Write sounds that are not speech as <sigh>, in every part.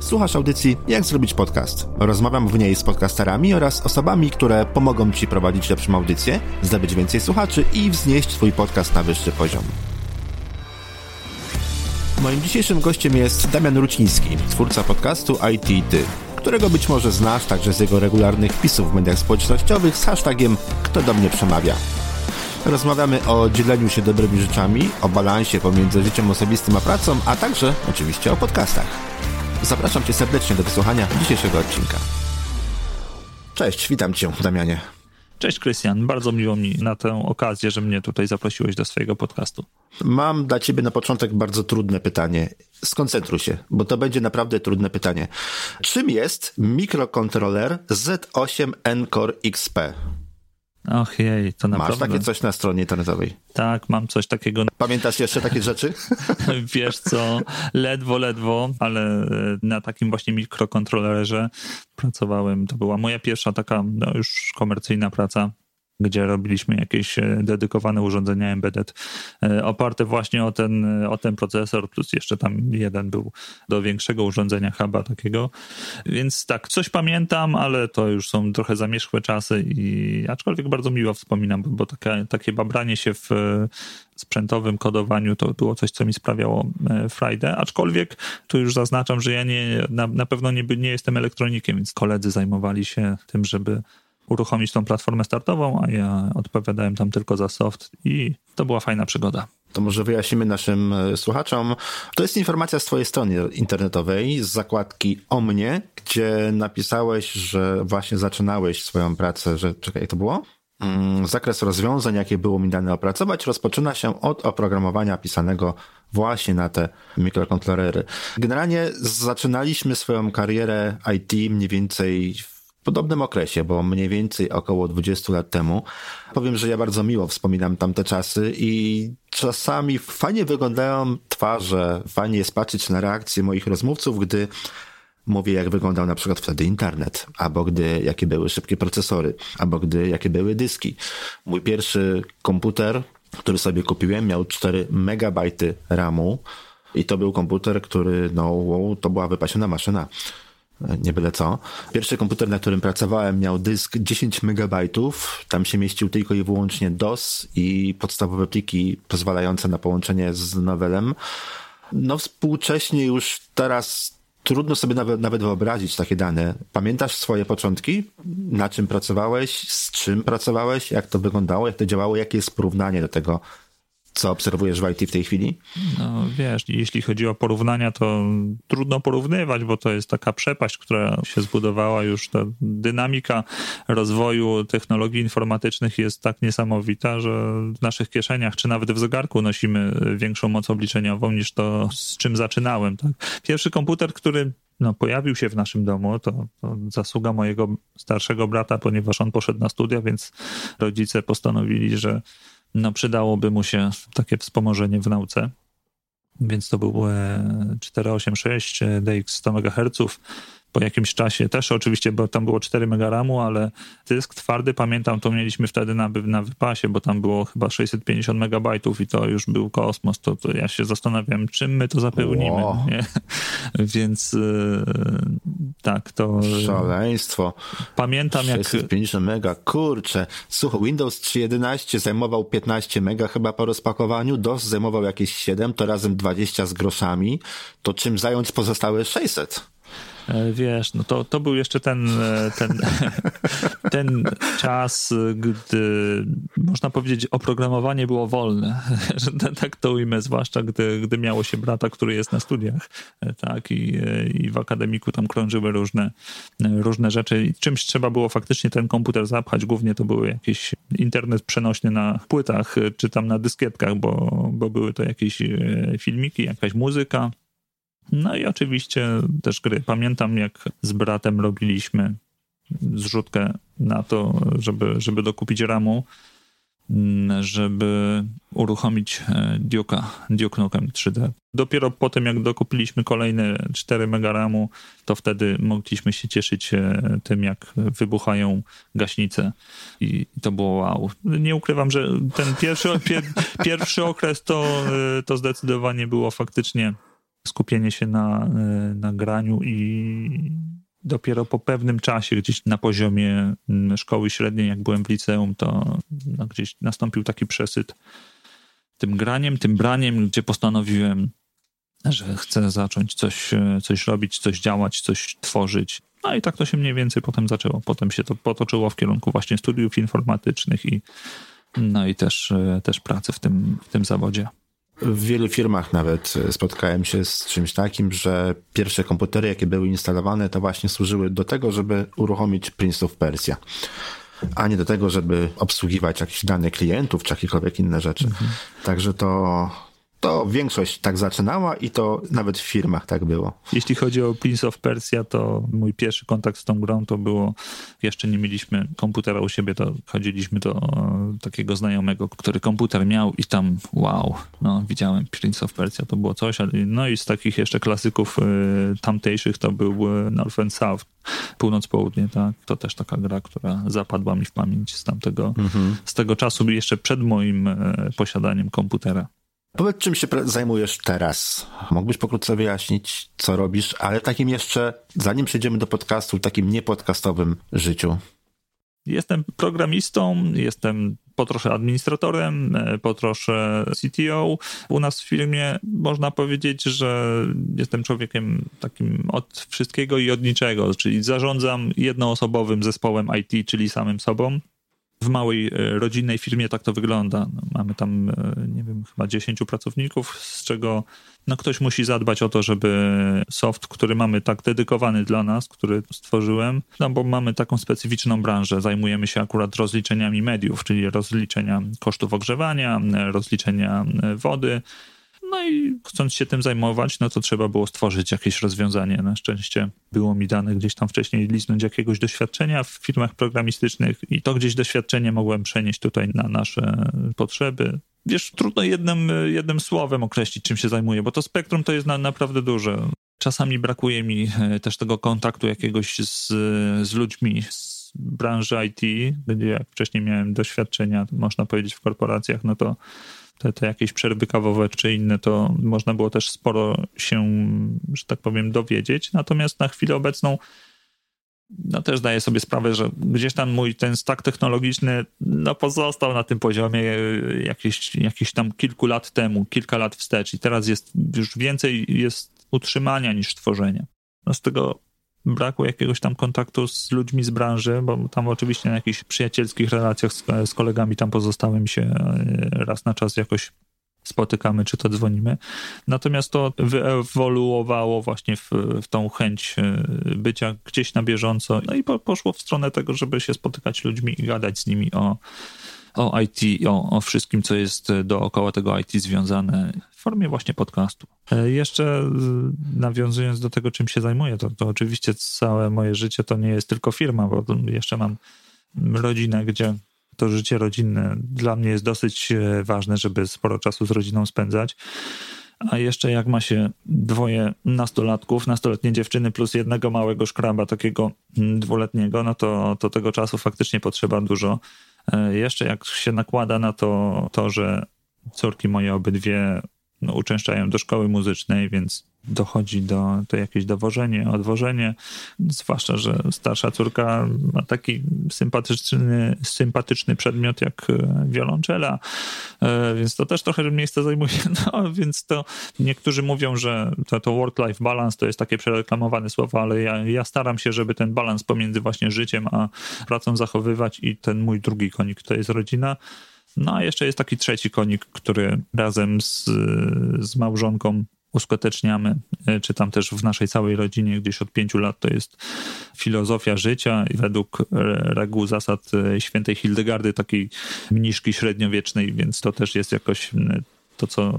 Słuchasz audycji Jak zrobić podcast. Rozmawiam w niej z podcasterami oraz osobami, które pomogą Ci prowadzić lepszą audycję, zdobyć więcej słuchaczy i wznieść Twój podcast na wyższy poziom. Moim dzisiejszym gościem jest Damian Ruciński, twórca podcastu IT Ty, którego być może znasz także z jego regularnych wpisów w mediach społecznościowych z hashtagiem Kto do mnie przemawia. Rozmawiamy o dzieleniu się dobrymi rzeczami, o balansie pomiędzy życiem osobistym a pracą, a także oczywiście o podcastach. Zapraszam Cię serdecznie do wysłuchania dzisiejszego odcinka. Cześć, witam Cię, Damianie. Cześć Krystian, bardzo miło mi na tę okazję, że mnie tutaj zaprosiłeś do swojego podcastu. Mam dla ciebie na początek bardzo trudne pytanie. Skoncentruj się, bo to będzie naprawdę trudne pytanie. Czym jest mikrokontroler Z8 Encore XP? Och jej, to naprawdę... Masz takie coś na stronie internetowej? Tak, mam coś takiego. Pamiętasz jeszcze takie rzeczy? <laughs> Wiesz co, ledwo, ledwo, ale na takim właśnie mikrokontrolerze pracowałem. To była moja pierwsza taka no, już komercyjna praca gdzie robiliśmy jakieś e, dedykowane urządzenia embedded e, oparte właśnie o ten, o ten procesor, plus jeszcze tam jeden był do większego urządzenia huba takiego. Więc tak, coś pamiętam, ale to już są trochę zamierzchłe czasy i aczkolwiek bardzo miło wspominam, bo takie, takie babranie się w e, sprzętowym kodowaniu to było coś, co mi sprawiało frajdę, aczkolwiek tu już zaznaczam, że ja nie, na, na pewno nie, nie jestem elektronikiem, więc koledzy zajmowali się tym, żeby uruchomić tą platformę startową, a ja odpowiadałem tam tylko za soft i to była fajna przygoda. To może wyjaśnimy naszym e, słuchaczom. To jest informacja z twojej strony internetowej, z zakładki o mnie, gdzie napisałeś, że właśnie zaczynałeś swoją pracę, że czekaj, jak to było? Mm, zakres rozwiązań, jakie było mi dane opracować, rozpoczyna się od oprogramowania pisanego właśnie na te mikrokontrolery. Generalnie zaczynaliśmy swoją karierę IT mniej więcej w podobnym okresie, bo mniej więcej około 20 lat temu. Powiem, że ja bardzo miło wspominam tamte czasy i czasami fajnie wyglądają twarze, fajnie jest patrzeć na reakcje moich rozmówców, gdy mówię, jak wyglądał na przykład wtedy internet, albo gdy, jakie były szybkie procesory, albo gdy, jakie były dyski. Mój pierwszy komputer, który sobie kupiłem, miał 4 megabajty RAMu i to był komputer, który, no, to była wypasiona maszyna nie byle co. Pierwszy komputer, na którym pracowałem, miał dysk 10 megabajtów. Tam się mieścił tylko i wyłącznie DOS i podstawowe pliki pozwalające na połączenie z Novelem. No współcześnie już teraz trudno sobie nawet, nawet wyobrazić takie dane. Pamiętasz swoje początki? Na czym pracowałeś? Z czym pracowałeś? Jak to wyglądało? Jak to działało? Jakie jest porównanie do tego, co obserwujesz w IT w tej chwili? No wiesz, jeśli chodzi o porównania, to trudno porównywać, bo to jest taka przepaść, która się zbudowała już. Ta dynamika rozwoju technologii informatycznych jest tak niesamowita, że w naszych kieszeniach, czy nawet w zegarku nosimy większą moc obliczeniową niż to, z czym zaczynałem. Tak? Pierwszy komputer, który no, pojawił się w naszym domu, to, to, zasługa mojego starszego brata, ponieważ on poszedł na studia, więc rodzice postanowili, że no przydałoby mu się takie wspomożenie w nauce. Więc to był 486 e, DX 100 MHz po jakimś czasie też oczywiście, bo tam było 4 mega RAMu, ale dysk twardy, pamiętam, to mieliśmy wtedy na, na wypasie, bo tam było chyba 650 megabajtów i to już był kosmos, to, to ja się zastanawiam, czym my to zapełnimy. Wow. <laughs> Więc yy, tak, to... Szaleństwo. Pamiętam 650 jak... mega, kurczę. Słuchaj, Windows 3.11 zajmował 15 mega chyba po rozpakowaniu, DOS zajmował jakieś 7, to razem 20 z groszami, to czym zająć pozostałe 600? E, wiesz, no to, to był jeszcze ten, e, ten, <laughs> ten czas, gdy można powiedzieć oprogramowanie było wolne, <laughs> że tak to ujmę, zwłaszcza gdy, gdy miało się brata, który jest na studiach, e, tak, i, i w akademiku tam krążyły różne, różne rzeczy. I czymś trzeba było faktycznie ten komputer zapchać, głównie to były jakieś internet przenośny na płytach, czy tam na dyskietkach, bo, bo były to jakieś filmiki, jakaś muzyka, no i oczywiście też gry. Pamiętam, jak z bratem robiliśmy zrzutkę na to, żeby, żeby dokupić ramu, mm, żeby uruchomić e, Duke'a, Duke Nukem 3D. Dopiero po tym, jak dokupiliśmy kolejne 4 mega ramu, to wtedy mogliśmy się cieszyć e, tym, jak wybuchają gaśnice i to było wow. Nie ukrywam, że ten pierwszy, pier, pierwszy okres to, e, to zdecydowanie było faktycznie skupienie się na, na graniu i dopiero po pewnym czasie, gdzieś na poziomie mm, szkoły średniej, jak byłem w liceum, to no, gdzieś nastąpił taki przesyt tym graniem, tym braniem, gdzie postanowiłem, że chcę zacząć coś, coś robić, coś działać, coś tworzyć. No i tak to się mniej więcej potem zaczęło. Potem się to potoczyło w kierunku właśnie studiów informatycznych i no i też, też pracy w tym, w tym zawodzie. W wielu firmach nawet spotkałem się z czymś takim, że pierwsze komputery, jakie były instalowane, to właśnie służyły do tego, żeby uruchomić Prince of Persia, a nie do tego, żeby obsługiwać jakieś dane klientów czy jakiekolwiek inne rzeczy. Mhm. Także to, to większość tak zaczynała i to nawet w firmach tak było. Jeśli chodzi o Prince of Persia, to mój pierwszy kontakt z tą grą to było, jeszcze nie mieliśmy komputera u siebie, to chodziliśmy do takiego znajomego, który komputer miał i tam wow, no widziałem Prince of Persia, to było coś, no i z takich jeszcze klasyków y, tamtejszych to był y, North and South, północ-południe, tak? To też taka gra, która zapadła mi w pamięć z tamtego, mhm. z tego czasu, jeszcze przed moim y, posiadaniem komputera. Powiedz, czym się zajmujesz teraz? Mógłbyś pokrótce wyjaśnić, co robisz, ale takim jeszcze, zanim przejdziemy do podcastu, takim niepodcastowym życiu. Jestem programistą, jestem po administratorem, e, po trosze CTO. U nas w firmie można powiedzieć, że jestem człowiekiem takim od wszystkiego i od niczego, czyli zarządzam jednoosobowym zespołem IT, czyli samym sobą w małej e, rodzinnej firmie tak to wygląda. No, mamy tam, e, nie wiem, chyba 10 pracowników, z czego no, ktoś musi zadbać o to, żeby soft, który mamy tak dedykowany dla nas, który stworzyłem, no bo mamy taką specyficzną branżę. Zajmujemy się akurat rozliczeniami mediów, czyli rozliczenia kosztów ogrzewania, rozliczenia e, wody, no i chcąc się tym zajmować, no to trzeba było stworzyć jakieś rozwiązanie. Na szczęście było mi dane gdzieś tam wcześniej liznąć jakiegoś doświadczenia w firmach programistycznych i to gdzieś doświadczenie mogłem przenieść tutaj na nasze potrzeby. Wiesz, trudno jednym, jednym słowem określić, czym się zajmuję, bo to spektrum to jest na, naprawdę duże. Czasami brakuje mi e, też tego kontaktu jakiegoś z, z ludźmi z branży IT, gdzie jak wcześniej miałem doświadczenia, można powiedzieć, w korporacjach, no to te, te jakieś przerwy kawowe czy inne, to można było też sporo się, że tak powiem, dowiedzieć. Natomiast na chwilę obecną no też zdaję sobie sprawę, że gdzieś tam mój ten stack technologiczny no pozostał na tym poziomie jakieś, jakieś tam kilku lat temu, kilka lat wstecz i teraz jest już więcej jest utrzymania niż tworzenia. No z tego braku jakiegoś tam kontaktu z ludźmi z branży, bo tam oczywiście na jakichś przyjacielskich relacjach z, z kolegami tam pozostałem się e, raz na czas jakoś spotykamy, czy to dzwonimy. Natomiast to wyewoluowało właśnie w, w tą chęć e, bycia gdzieś na bieżąco, no i po, poszło w stronę tego, żeby się spotykać z ludźmi i gadać z nimi o, o IT, o, o wszystkim, co jest dookoła tego IT związane w formie właśnie podcastu. E, jeszcze nawiązując do tego, czym się zajmuję, to, to oczywiście całe moje życie to nie jest tylko firma, bo jeszcze mam rodzinę, gdzie to życie rodzinne dla mnie jest dosyć e, ważne, żeby sporo czasu z rodziną spędzać. A jeszcze jak ma się dwoje nastolatków, nastoletnie dziewczyny plus jednego małego szkraba, takiego dwuletniego, no to, to tego czasu faktycznie potrzeba dużo. E, jeszcze jak się nakłada na to, to że córki moje obydwie no, uczęszczają do szkoły muzycznej, więc dochodzi do, to jakieś dowożenie, odwożenie, zwłaszcza, że starsza córka ma taki sympatyczny, sympatyczny przedmiot jak e, wiolonczela, e, więc to też trochę miejsce zajmuje, <laughs> no więc to niektórzy mówią, że to, to work-life balance to jest takie przereklamowane słowo, ale ja, ja staram się, żeby ten balans pomiędzy właśnie życiem a pracą zachowywać i ten mój drugi konik to jest rodzina, no a jeszcze jest taki trzeci konik, który razem z, z małżonką uskuteczniamy, e, czy tam też w naszej całej rodzinie gdzieś od pięciu lat to jest filozofia życia i według reguł zasad e, świętej Hildegardy, takiej mniszki średniowiecznej, więc to też jest jakoś to, co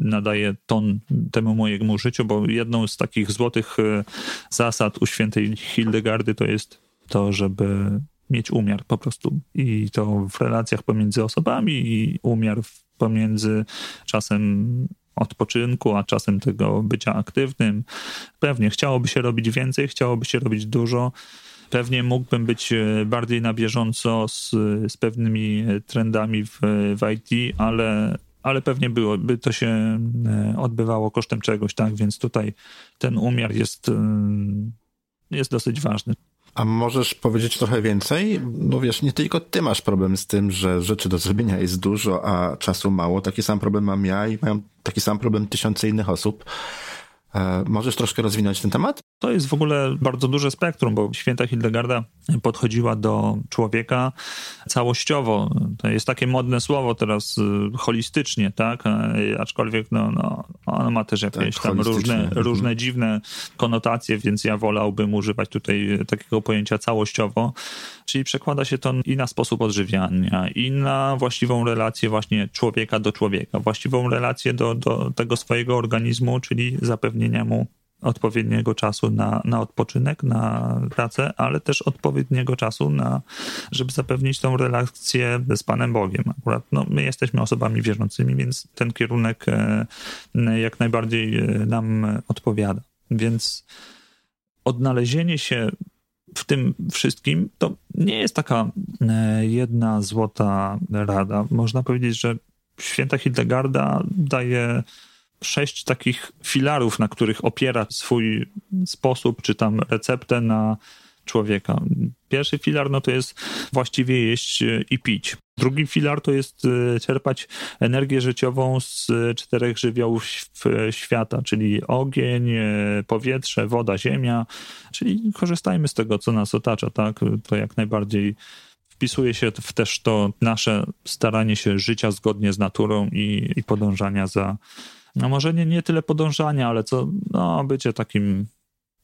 nadaje ton temu mojemu życiu, bo jedną z takich złotych e, zasad u świętej Hildegardy to jest to, żeby mieć umiar po prostu. I to w relacjach pomiędzy osobami i umiar pomiędzy czasem odpoczynku, a czasem tego bycia aktywnym. Pewnie chciałoby się robić więcej, chciałoby się robić dużo. Pewnie mógłbym być e, bardziej na bieżąco z, z pewnymi trendami w, w IT, ale ale pewnie byłoby to się e, odbywało kosztem czegoś, tak? Więc tutaj ten umiar jest, e, jest dosyć ważny. A możesz powiedzieć trochę więcej? No wiesz, nie tylko ty masz problem z tym, że rzeczy do zrobienia jest dużo, a czasu mało. Taki sam problem mam ja i mają taki sam problem tysiące innych osób. E, możesz troszkę rozwinąć ten temat? To jest w ogóle bardzo duże spektrum, bo święta Hildegarda podchodziła do człowieka całościowo. To jest takie modne słowo teraz, y, holistycznie, tak? E, aczkolwiek no, no, ono ma też jakieś tak, tam różne, mhm. różne dziwne konotacje, więc ja wolałbym używać tutaj takiego pojęcia całościowo, czyli przekłada się to i na sposób odżywiania, i na właściwą relację właśnie człowieka do człowieka, właściwą relację do, do tego swojego organizmu, czyli zapewnienia mu odpowiedniego czasu na, na odpoczynek, na pracę, ale też odpowiedniego czasu na, żeby zapewnić tą relację z Panem Bogiem. Akurat no, my jesteśmy osobami wierzącymi, więc ten kierunek e, jak najbardziej e, nam odpowiada. Więc odnalezienie się w tym wszystkim to nie jest taka e, jedna złota rada. Można powiedzieć, że święta Hildegarda daje sześć takich filarów, na których opiera swój sposób, czy tam receptę na człowieka. Pierwszy filar no to jest właściwie jeść i pić. Drugi filar to jest e, czerpać energię życiową z czterech żywiołów świata, czyli ogień, e, powietrze, woda, ziemia, czyli korzystajmy z tego, co nas otacza, tak? To jak najbardziej wpisuje się w też to nasze staranie się życia zgodnie z naturą i, i podążania za, no może nie, nie tyle podążania, ale co, no, bycie takim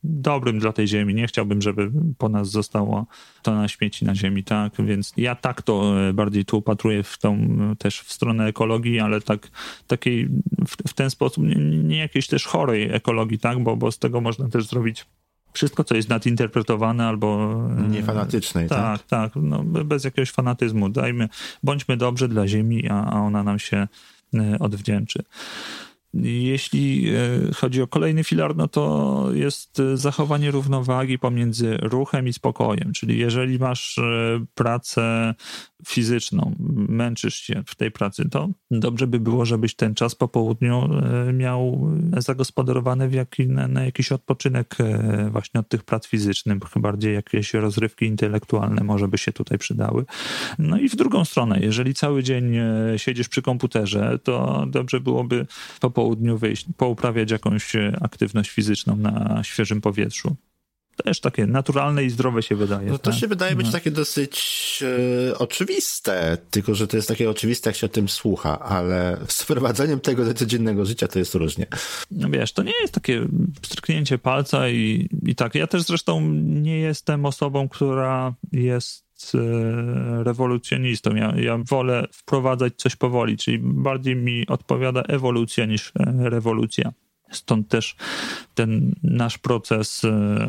dobrym dla tej ziemi. Nie chciałbym, żeby po nas zostało to na śmieci na ziemi, tak? Więc ja tak to e, bardziej tu upatruję w tą też w stronę ekologii, ale tak takiej w, w ten sposób, nie, nie jakiejś też chorej ekologii, tak? Bo, bo z tego można też zrobić wszystko, co jest nadinterpretowane albo... E, Niefanatycznej, tak? Tak, tak. No, bez jakiegoś fanatyzmu. Dajmy, bądźmy dobrzy dla ziemi, a, a ona nam się e, odwdzięczy. Jeśli e, chodzi o kolejny filar, no to jest e, zachowanie równowagi pomiędzy ruchem i spokojem. Czyli jeżeli masz e, pracę fizyczną, męczysz się w tej pracy, to dobrze by było, żebyś ten czas po południu miał zagospodarowany w jaki, na, na jakiś odpoczynek właśnie od tych prac fizycznych, bardziej jakieś rozrywki intelektualne może by się tutaj przydały. No i w drugą stronę, jeżeli cały dzień siedzisz przy komputerze, to dobrze byłoby po południu południu wyjść, pouprawiać jakąś e, aktywność fizyczną na świeżym powietrzu. Też takie naturalne i zdrowe się wydaje. No to tak? się wydaje być no. takie dosyć e, oczywiste, tylko że to jest takie oczywiste, jak się o tym słucha, ale z wprowadzeniem tego do codziennego życia to jest różnie. No wiesz, to nie jest takie stryknięcie palca i, i tak. Ja też zresztą nie jestem osobą, która jest E, rewolucjonistą. Ja, ja wolę wprowadzać coś powoli, czyli bardziej mi odpowiada ewolucja niż e, rewolucja. Stąd też ten nasz proces, e,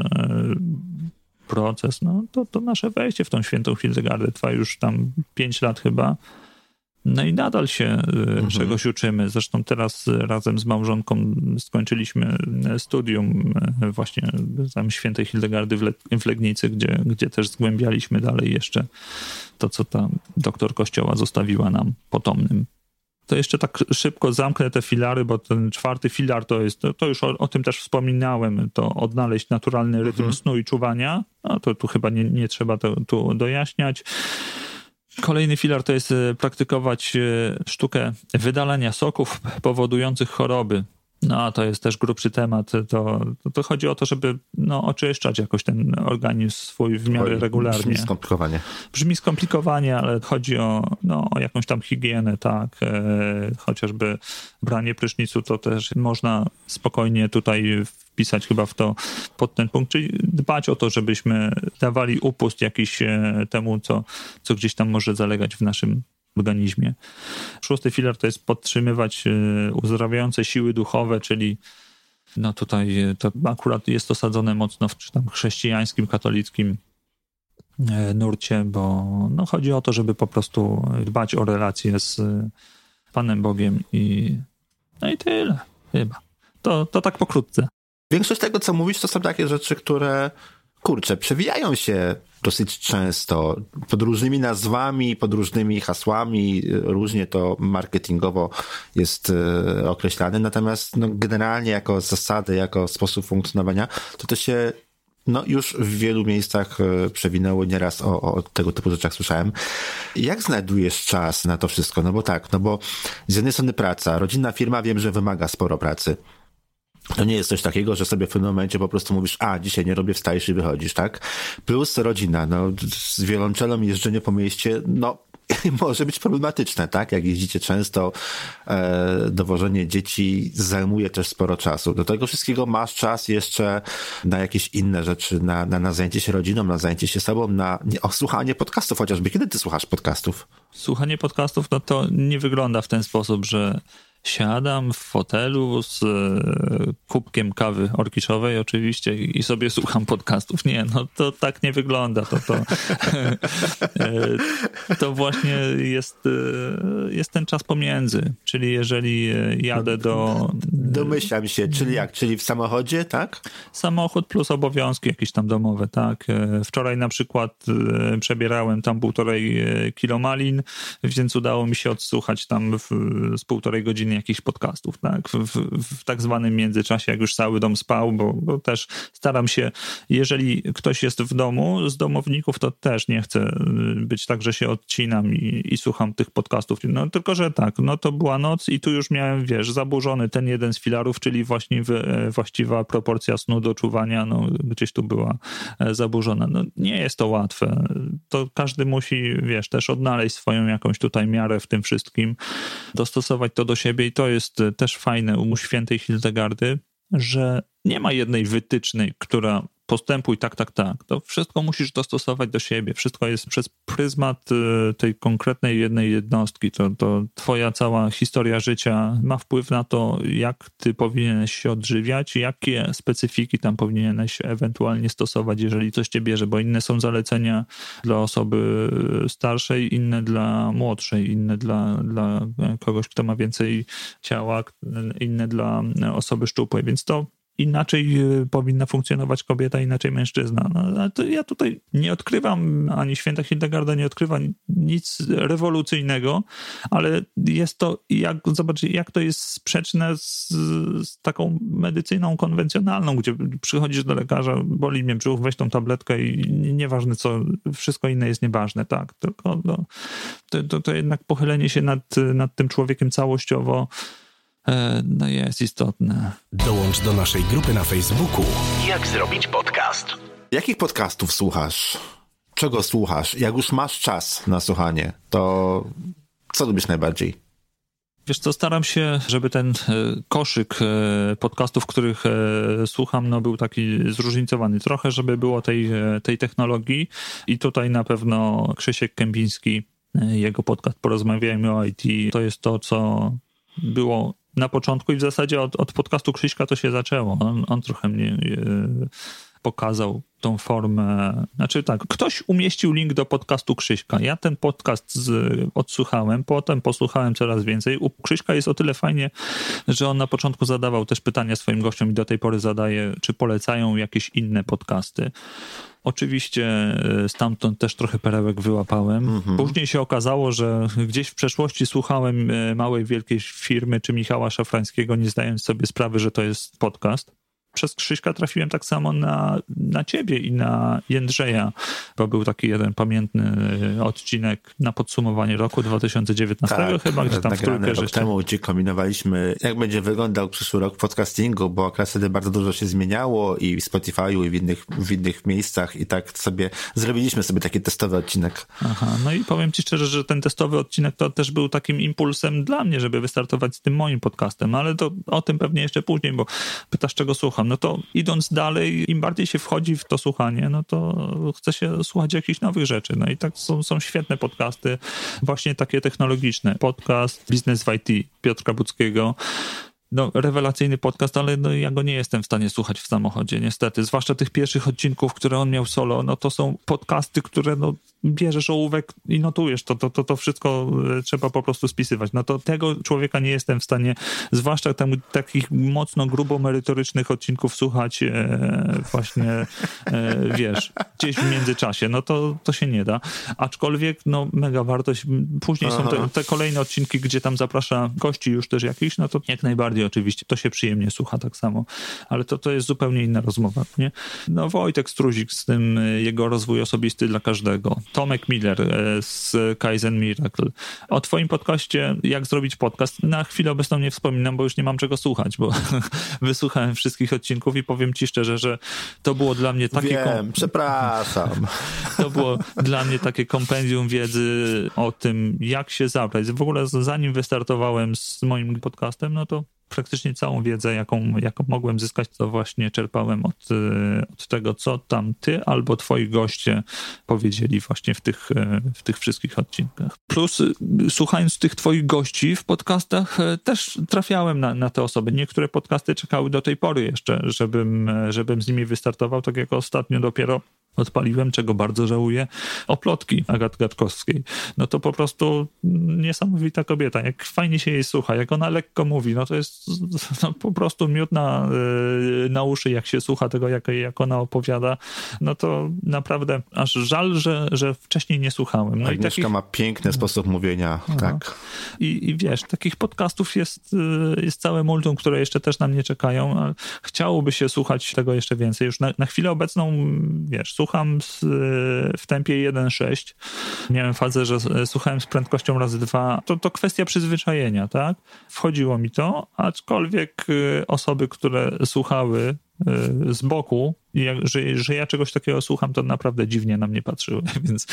proces, no to, to nasze wejście w tą świętą Hildegardę trwa już tam 5 lat chyba. No i nadal się e, mhm. czegoś uczymy. Zresztą teraz razem z małżonką skończyliśmy e, studium właśnie tam świętej Hildegardy w Legnicy, gdzie, gdzie też zgłębialiśmy dalej jeszcze to, co ta doktor kościoła zostawiła nam potomnym. To jeszcze tak szybko zamknę te filary, bo ten czwarty filar to jest, to już o, o tym też wspominałem, to odnaleźć naturalny rytm mhm. snu i czuwania. No to tu chyba nie, nie trzeba to tu dojaśniać. Kolejny filar to jest e, praktykować e, sztukę wydalania soków powodujących choroby. No, to jest też grubszy temat. To, to, to, chodzi o to, żeby no, oczyszczać jakoś ten organizm swój w miarę regularnie. Brzmi skomplikowanie. Brzmi skomplikowanie, ale chodzi o, no, o jakąś tam higienę, tak. E, chociażby branie prysznicu to też można spokojnie tutaj wpisać chyba w to pod ten punkt, czyli dbać o to, żebyśmy dawali upust jakiś e, temu, co, co gdzieś tam może zalegać w naszym organizmie. Szósty filar to jest podtrzymywać e, uzdrawiające siły duchowe, czyli no tutaj e, to akurat jest osadzone mocno w tam chrześcijańskim, katolickim nurcie, bo no chodzi o to, żeby po prostu dbać o relacje z Panem Bogiem i no i tyle chyba. To, to tak pokrótce. Większość tego, co mówisz, to są takie rzeczy, które kurczę, przewijają się dosyć często pod różnymi nazwami, pod różnymi hasłami, różnie to marketingowo jest e, określane, natomiast no, generalnie jako zasady, jako sposób funkcjonowania, to to się no już w wielu miejscach e, przewinęło, nieraz o, o tego typu rzeczach słyszałem. Jak znajdujesz czas na to wszystko? No bo tak, no bo z jednej strony praca, rodzinna firma wiem, że wymaga sporo pracy. To nie jest coś takiego, że sobie w pewnym momencie po prostu mówisz, a dzisiaj nie robię, wstajesz i wychodzisz, tak? Plus rodzina, no z wiolonczelą jeżdżenie po mieście, no <laughs> może być problematyczne, tak? Jak jeździcie często, e, dowożenie dzieci zajmuje też sporo czasu. Do tego wszystkiego masz czas jeszcze na jakieś inne rzeczy, na, na, na zajęcie się rodziną, na zajęcie się sobą, na nie, o, słuchanie podcastów chociażby. Kiedy ty słuchasz podcastów? Słuchanie podcastów, no to nie wygląda w ten sposób, że siadam w fotelu z e, kubkiem kawy orkiszowej oczywiście i sobie słucham podcastów. Nie, no to tak nie wygląda. To, to, <laughs> e, to właśnie jest, e, jest ten czas pomiędzy. Czyli jeżeli jadę do... Domyślam się, czyli jak? Czyli w samochodzie, tak? Samochód plus obowiązki jakieś tam domowe, tak. Wczoraj na przykład przebierałem tam półtorej kilomalin, więc udało mi się odsłuchać tam w, z półtorej godziny jakichś podcastów, tak? W, w, w, tak zwanym międzyczasie, jak już cały dom spał, bo, bo, też staram się, jeżeli ktoś jest w domu z domowników, to też nie chcę y, być tak, że się odcinam i, i słucham tych podcastów. No tylko, że tak, no to była noc i tu już miałem, wiesz, zaburzony ten jeden z filarów, czyli właśnie e, właściwa proporcja snu do czuwania, no gdzieś tu była e, zaburzona. No nie jest to łatwe. To każdy musi, wiesz, też odnaleźć swoją jakąś tutaj miarę w tym wszystkim, dostosować to do siebie i to jest e, też fajne u świętej Hildegardy, że nie ma jednej wytycznej, która postępuj tak, tak, tak. To wszystko musisz dostosować do siebie. Wszystko jest przez pryzmat y, tej konkretnej jednej jednostki. To, to twoja cała historia życia ma wpływ na to, jak ty powinieneś się odżywiać, jakie specyfiki tam powinieneś ewentualnie stosować, jeżeli coś cię bierze, bo inne są zalecenia dla osoby starszej, inne dla młodszej, inne dla, dla kogoś, kto ma więcej ciała, inne dla osoby szczupłej, więc to inaczej e, powinna funkcjonować kobieta, inaczej mężczyzna. No, ja tutaj nie odkrywam, ani święta Hildegarda nie odkrywa nic rewolucyjnego, ale jest to, jak, zobaczcie, jak to jest sprzeczne z, z, taką medycyną konwencjonalną, gdzie przychodzisz do lekarza, boli mnie brzuch, weź tą tabletkę i nieważne co, wszystko inne jest nieważne, tak, tylko no, to, to, to jednak pochylenie się nad, nad tym człowiekiem całościowo no jest istotne. Dołącz do naszej grupy na Facebooku. Jak zrobić podcast? Jakich podcastów słuchasz? Czego słuchasz? Jak już masz czas na słuchanie, to co lubisz najbardziej? Wiesz co, staram się, żeby ten e, koszyk e, podcastów, których słucham, no był taki zróżnicowany trochę, żeby było tej, tej technologii i tutaj na pewno Krzysiek Kępiński, jego podcast Porozmawiajmy o IT, to jest to, co było na początku i w zasadzie od, od podcastu Krzyśka to się zaczęło. On, on trochę mnie e, pokazał tą formę. Znaczy tak, ktoś umieścił link do podcastu Krzyśka. Ja ten podcast z, odsłuchałem, potem posłuchałem coraz więcej. U Krzyśka jest o tyle fajnie, że on na początku zadawał też pytania swoim gościom i do tej pory zadaje, czy polecają jakieś inne podcasty. Oczywiście e, stamtąd też trochę perełek wyłapałem. Mhm. Później się okazało, że gdzieś w przeszłości słuchałem e, małej, wielkiej firmy czy Michała Szafrańskiego, nie zdając sobie sprawy, że to jest podcast przez Krzyśka trafiłem tak samo na, na ciebie i na Jędrzeja, bo był taki jeden pamiętny odcinek na podsumowanie roku 2019 tak, chyba, gdzie tam w trójkę rok temu, gdzie kombinowaliśmy, jak będzie wyglądał przyszły rok podcastingu, bo akurat wtedy bardzo dużo się zmieniało i w Spotify'u i w innych, w innych miejscach i tak sobie zrobiliśmy sobie taki testowy odcinek. Aha, no i powiem ci szczerze, że ten testowy odcinek to też był takim impulsem dla mnie, żeby wystartować z tym moim podcastem, ale to o tym pewnie jeszcze później, bo pytasz czego słucham no to idąc dalej, im bardziej się wchodzi w to słuchanie, no to chce się słuchać jakichś nowych rzeczy. No i tak są, są świetne podcasty, właśnie takie technologiczne. Podcast Biznes w IT Piotrka Budzkiego, no, rewelacyjny podcast, ale no, ja go nie jestem w stanie słuchać w samochodzie, niestety. Zwłaszcza tych pierwszych odcinków, które on miał solo, no to są podcasty, które no, bierzesz ołówek i notujesz, to, to, to, to wszystko e, trzeba po prostu spisywać. No to tego człowieka nie jestem w stanie, zwłaszcza tam, takich mocno grubo merytorycznych odcinków słuchać e, właśnie, e, wiesz, gdzieś w międzyczasie. No to, to się nie da. Aczkolwiek, no mega wartość. Później Aha. są te, te, kolejne odcinki, gdzie tam zaprasza gości już też jakichś, no to jak najbardziej oczywiście. To się przyjemnie słucha tak samo. Ale to, to jest zupełnie inna rozmowa, nie? No Wojtek Struzik z tym e, jego rozwój osobisty dla każdego. Tomek Miller e, z Kaizen Miracle. O twoim podcaście, jak zrobić podcast, na chwilę obecną nie wspominam, bo już nie mam czego słuchać, bo <laughs> wysłuchałem wszystkich odcinków i powiem ci szczerze, że to było dla mnie takie... Wiem, przepraszam. <laughs> To było dla mnie takie kompendium wiedzy o tym, jak się zabrać. W ogóle zanim wystartowałem z moim podcastem, no to praktycznie całą wiedzę, jaką, jaką mogłem zyskać, to właśnie czerpałem od, e, od tego, co tam ty albo twoi goście powiedzieli właśnie w tych, e, w tych wszystkich odcinkach. Plus e, słuchając tych twoich gości w podcastach też trafiałem na, na te osoby. Niektóre podcasty czekały do tej pory jeszcze, żebym, żebym z nimi wystartował, tak jak ostatnio dopiero odpaliłem, czego bardzo żałuję, oplotki Agat Gatkowskiej. No to po prostu niesamowita kobieta. Jak fajnie się jej słucha, jak ona lekko mówi, no to jest <laughs> no, po prostu miód na, y, na uszy, jak się słucha tego, jak, jak ona opowiada. No to naprawdę aż żal, że, że wcześniej nie słuchałem. No Agnieszka takich... ma piękny sposób mówienia, Aha. tak. I, I wiesz, takich podcastów jest, y, jest całe multum, które jeszcze też na mnie czekają, chciałoby się słuchać tego jeszcze więcej. Już na, na chwilę obecną, wiesz, słucham z, w tempie 1.6. Miałem fazę, że słuchałem z prędkością razy dwa. To, to kwestia przyzwyczajenia, tak? Wchodziło mi to, aczkolwiek y, osoby, które słuchały z boku jak, że, że ja czegoś takiego słucham, to naprawdę dziwnie na mnie patrzyły, <laughs> więc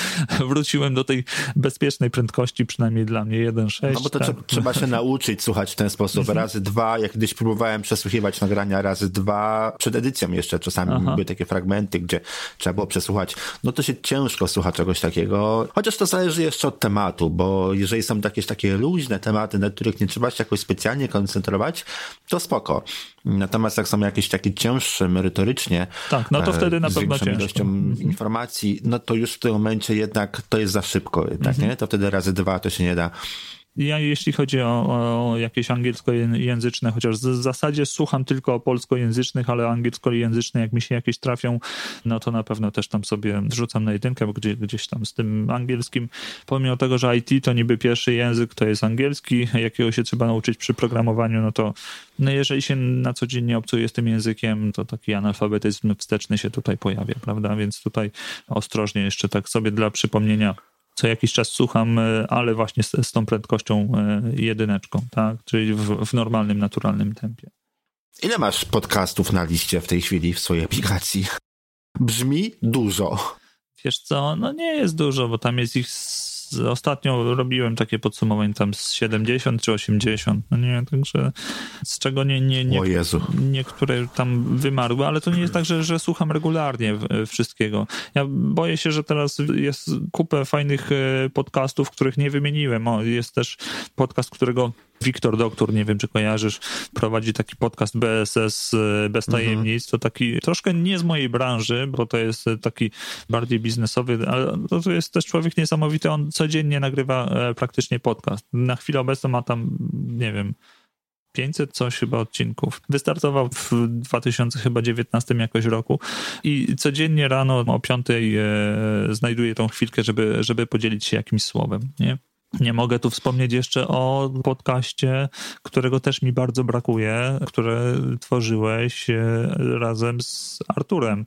wróciłem do tej bezpiecznej prędkości, przynajmniej dla mnie 1.6. No bo to tak. trzeba, się nauczyć słuchać w ten sposób. Mhm. Razy dwa, jak kiedyś próbowałem przesłuchiwać nagrania razy dwa, przed edycją jeszcze czasami Aha. były takie fragmenty, gdzie trzeba było przesłuchać. No to się ciężko słucha czegoś takiego. Chociaż to zależy jeszcze od tematu, bo jeżeli są jakieś takie luźne tematy, na których nie trzeba się jakoś specjalnie koncentrować, to spoko. Natomiast jak są jakieś takie cięższe merytorycznie, tak, no to e, wtedy na pewno ciężko. ilością informacji, no to już w tym momencie jednak to jest za szybko, jednak, mhm. nie? To wtedy razy dwa to się nie da. Ja jeśli chodzi o, o, jakieś angielskojęzyczne, chociaż w zasadzie słucham tylko o polskojęzycznych, ale angielskojęzyczne, jak mi się jakieś trafią, no to na pewno też tam sobie rzucam na jedynkę, bo gdzieś, gdzieś tam z tym angielskim, pomimo tego, że IT to niby pierwszy język, to jest angielski, jakiego się trzeba nauczyć przy programowaniu, no to no jeżeli się na co dzień nie obcuje z tym językiem, to taki analfabetyzm wsteczny się tutaj pojawia, prawda? Więc tutaj ostrożnie jeszcze tak sobie dla przypomnienia co jakiś czas słucham, e, ale właśnie z, z tą prędkością e, jedyneczką, tak? Czyli w, w normalnym, naturalnym tempie. Ile masz podcastów na liście w tej chwili w swojej aplikacji? Brzmi dużo. Wiesz co, no nie jest dużo, bo tam jest ich ostatnio robiłem takie podsumowanie tam z 70 czy 80, no nie, także z czego nie, nie, nie, niektóre tam wymarły, ale to nie jest tak, że, że słucham regularnie wszystkiego. Ja boję się, że teraz jest kupę fajnych e, podcastów, których nie wymieniłem. O, jest też podcast, którego Wiktor Doktor, nie wiem czy kojarzysz, prowadzi taki podcast BSS e, bez mhm. tajemnic. To taki troszkę nie z mojej branży, bo to jest taki bardziej biznesowy, ale to jest też człowiek niesamowity. On codziennie nagrywa e, praktycznie podcast. Na chwilę obecną ma tam, nie wiem, 500 coś chyba odcinków. Wystartował w 2019 jakoś roku i codziennie rano o 5 e, znajduje tą chwilkę, żeby, żeby podzielić się jakimś słowem, nie? Nie mogę tu wspomnieć jeszcze o podcaście, którego też mi bardzo brakuje, które tworzyłeś e, razem z Arturem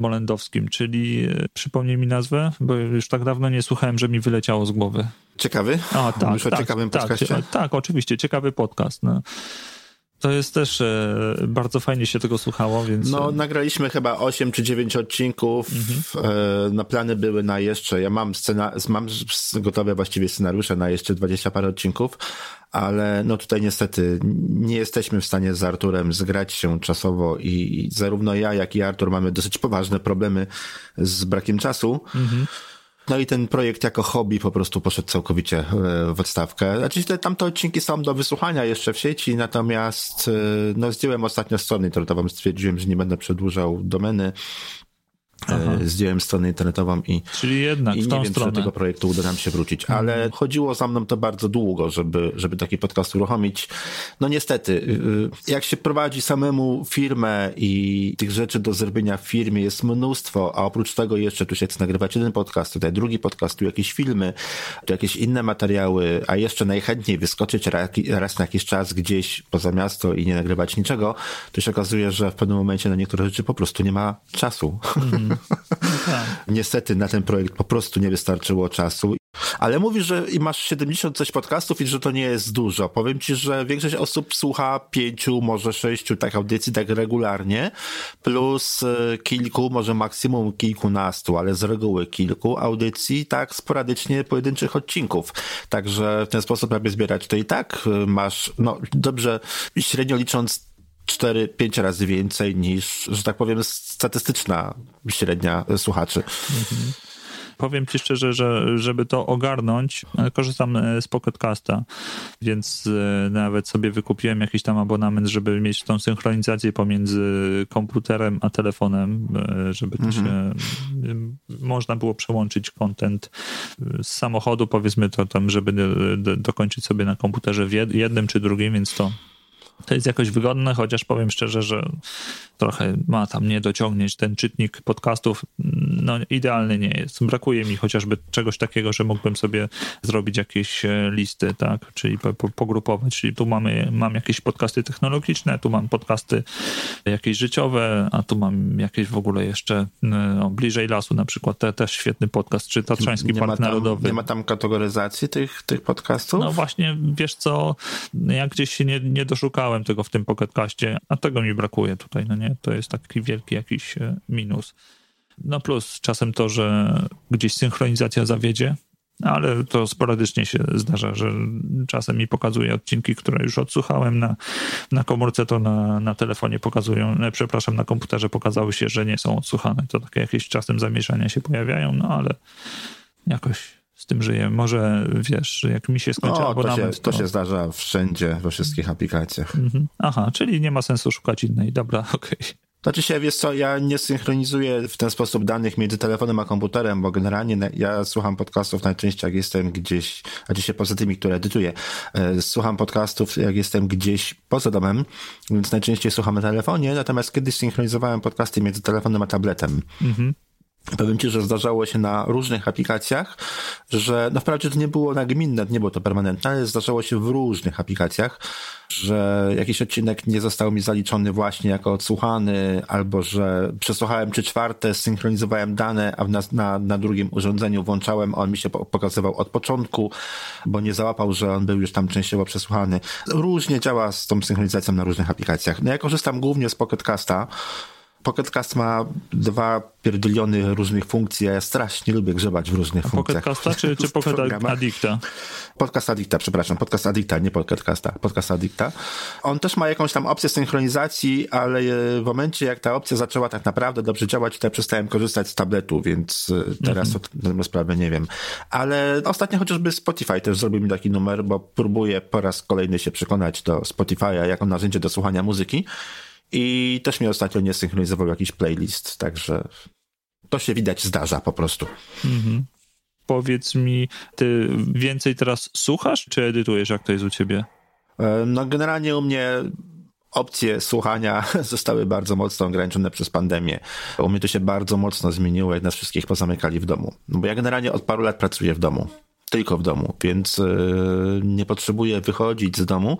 Molendowskim, czyli e, przypomnij mi nazwę, bo już tak dawno nie słuchałem, że mi wyleciało z głowy. Ciekawy? A, tak, Mówisz tak, o ciekawym tak, podcaście? Tak, tak, oczywiście, ciekawy podcast. No. To jest też e, bardzo fajnie się tego słuchało, więc... No, nagraliśmy chyba 8 czy 9 odcinków. Mhm. E, no, plany były na jeszcze, ja mam scena, mam gotowe właściwie scenariusze na jeszcze 20 parę odcinków, ale no tutaj niestety nie jesteśmy w stanie z Arturem zgrać się czasowo i zarówno ja, jak i Artur mamy dosyć poważne problemy z brakiem czasu. Mhm. No i ten projekt jako hobby po prostu poszedł całkowicie e, w odstawkę. Znaczy te, tamte odcinki są do wysłuchania jeszcze w sieci, natomiast e, no zdjąłem ostatnio strony internetową, stwierdziłem, że nie będę przedłużał domeny. Aha. Zdjąłem stronę internetową i, Czyli jednak i nie wiem, stronę. czy do tego projektu uda nam się wrócić. Mhm. Ale chodziło za mną to bardzo długo, żeby, żeby taki podcast uruchomić. No niestety, y, jak się prowadzi samemu firmę i tych rzeczy do zrobienia w firmie jest mnóstwo, a oprócz tego jeszcze tu się chce nagrywać jeden podcast, tutaj drugi podcast, tu jakieś filmy, tu jakieś inne materiały, a jeszcze najchętniej wyskoczyć raz na jakiś czas gdzieś poza miasto i nie nagrywać niczego, to się okazuje, że w pewnym momencie na niektóre rzeczy po prostu nie ma czasu. Mm. No tak. Niestety na ten projekt po prostu nie wystarczyło czasu. Ale mówisz, że masz 70 coś podcastów i że to nie jest dużo. Powiem ci, że większość osób słucha pięciu, może sześciu tak audycji tak regularnie, plus e, kilku, może maksimum kilkunastu, ale z reguły kilku audycji tak sporadycznie pojedynczych odcinków. Także w ten sposób, aby zbierać to i tak e, masz, no dobrze, średnio licząc 4-5 razy więcej niż, że tak powiem, statystyczna średnia słuchaczy. Mhm powiem ci szczerze, że żeby to ogarnąć, e, korzystam e, z Pocketcasta, więc e, nawet sobie wykupiłem jakiś tam abonament, żeby mieć tą synchronizację pomiędzy komputerem a telefonem, żeby to się mhm. można było przełączyć content z samochodu, powiedzmy to tam, żeby dokończyć sobie na komputerze w jednym czy drugim, więc to to jest jakoś wygodne, chociaż powiem szczerze, że trochę ma tam nie dociągnięć ten czytnik podcastów, no idealny nie jest. Brakuje mi chociażby czegoś takiego, że mógłbym sobie zrobić jakieś e, listy, tak, czyli pogrupować, czyli tu mamy, mam jakieś podcasty technologiczne, tu mam podcasty jakieś życiowe, a tu mam jakieś w ogóle jeszcze no, bliżej lasu na przykład, te, też świetny podcast, czy Tatrzański Park tam, Narodowy. Nie ma tam kategoryzacji tych, tych podcastów? No właśnie, wiesz co, ja gdzieś się nie, nie doszukałem tego w tym podcastie, a tego mi brakuje tutaj, no nie? To jest taki wielki jakiś e, minus. No plus czasem to, że gdzieś synchronizacja zawiedzie, ale to sporadycznie się zdarza, że czasem mi pokazuje odcinki, które już odsłuchałem na, na komórce, to na, na telefonie pokazują, no, przepraszam, na komputerze pokazały się, że nie są odsłuchane. To takie jakieś czasem zamieszania się pojawiają, no ale jakoś tym żyję. Może wiesz, jak mi się skończy o, abonament... To się, to... to się zdarza wszędzie, we wszystkich aplikacjach. Mhm. Aha, czyli nie ma sensu szukać innej. Dobra, <laughs> okej. Okay. Znaczy się, wiesz co, ja nie synchronizuję w ten sposób danych między telefonem a komputerem, bo generalnie ja słucham podcastów najczęściej jak jestem gdzieś, a dzisiaj poza tymi, które edytuję, e, słucham podcastów jak jestem gdzieś poza domem, więc najczęściej słucham na telefonie, natomiast kiedyś synchronizowałem podcasty między telefonem a tabletem. Mhm. Powiem Ci, że zdarzało się na różnych aplikacjach, że no wprawdzie to nie było nagminne, nie było to permanentne, ale zdarzało się w różnych aplikacjach, że jakiś odcinek nie został mi zaliczony właśnie jako odsłuchany, albo że przesłuchałem trzy czwarte, synchronizowałem dane, a na, na, na drugim urządzeniu włączałem, on mi się pokazywał od początku, bo nie załapał, że on był już tam częściowo przesłuchany. Różnie działa z tą synchronizacją na różnych aplikacjach. No ja korzystam głównie z Pocketcasta, Pocketcast ma dwa pierdyliony różnych funkcji, a ja strasznie lubię grzebać w różnych A funkcjach. Pocketcasta czy, czy Pocket Addicta? Podcast Addicta, przepraszam, Podcast Addicta, nie Pocketcasta, Podcast Addicta. On też ma jakąś tam opcję synchronizacji, ale w momencie jak ta opcja zaczęła tak naprawdę dobrze działać, to ja przestałem korzystać z tabletu, więc e, teraz mhm. to sprawę nie wiem. Ale ostatnio chociażby Spotify też zrobił mi taki numer, bo próbuję po raz kolejny się przekonać do Spotify'a jako narzędzie do słuchania muzyki. I też mnie ostatnio nie synchronizował jakiś playlist, także to się widać zdarza po prostu. Mhm. Powiedz mi, ty więcej teraz słuchasz, czy edytujesz, jak to jest u ciebie? E, no generalnie u mnie opcje słuchania <laughs> zostały bardzo mocno ograniczone przez pandemię. U mnie to się bardzo mocno zmieniło, jak nas wszystkich pozamykali w domu. No bo ja generalnie od paru lat pracuję w domu tylko w domu, więc yy, nie potrzebuję wychodzić z domu,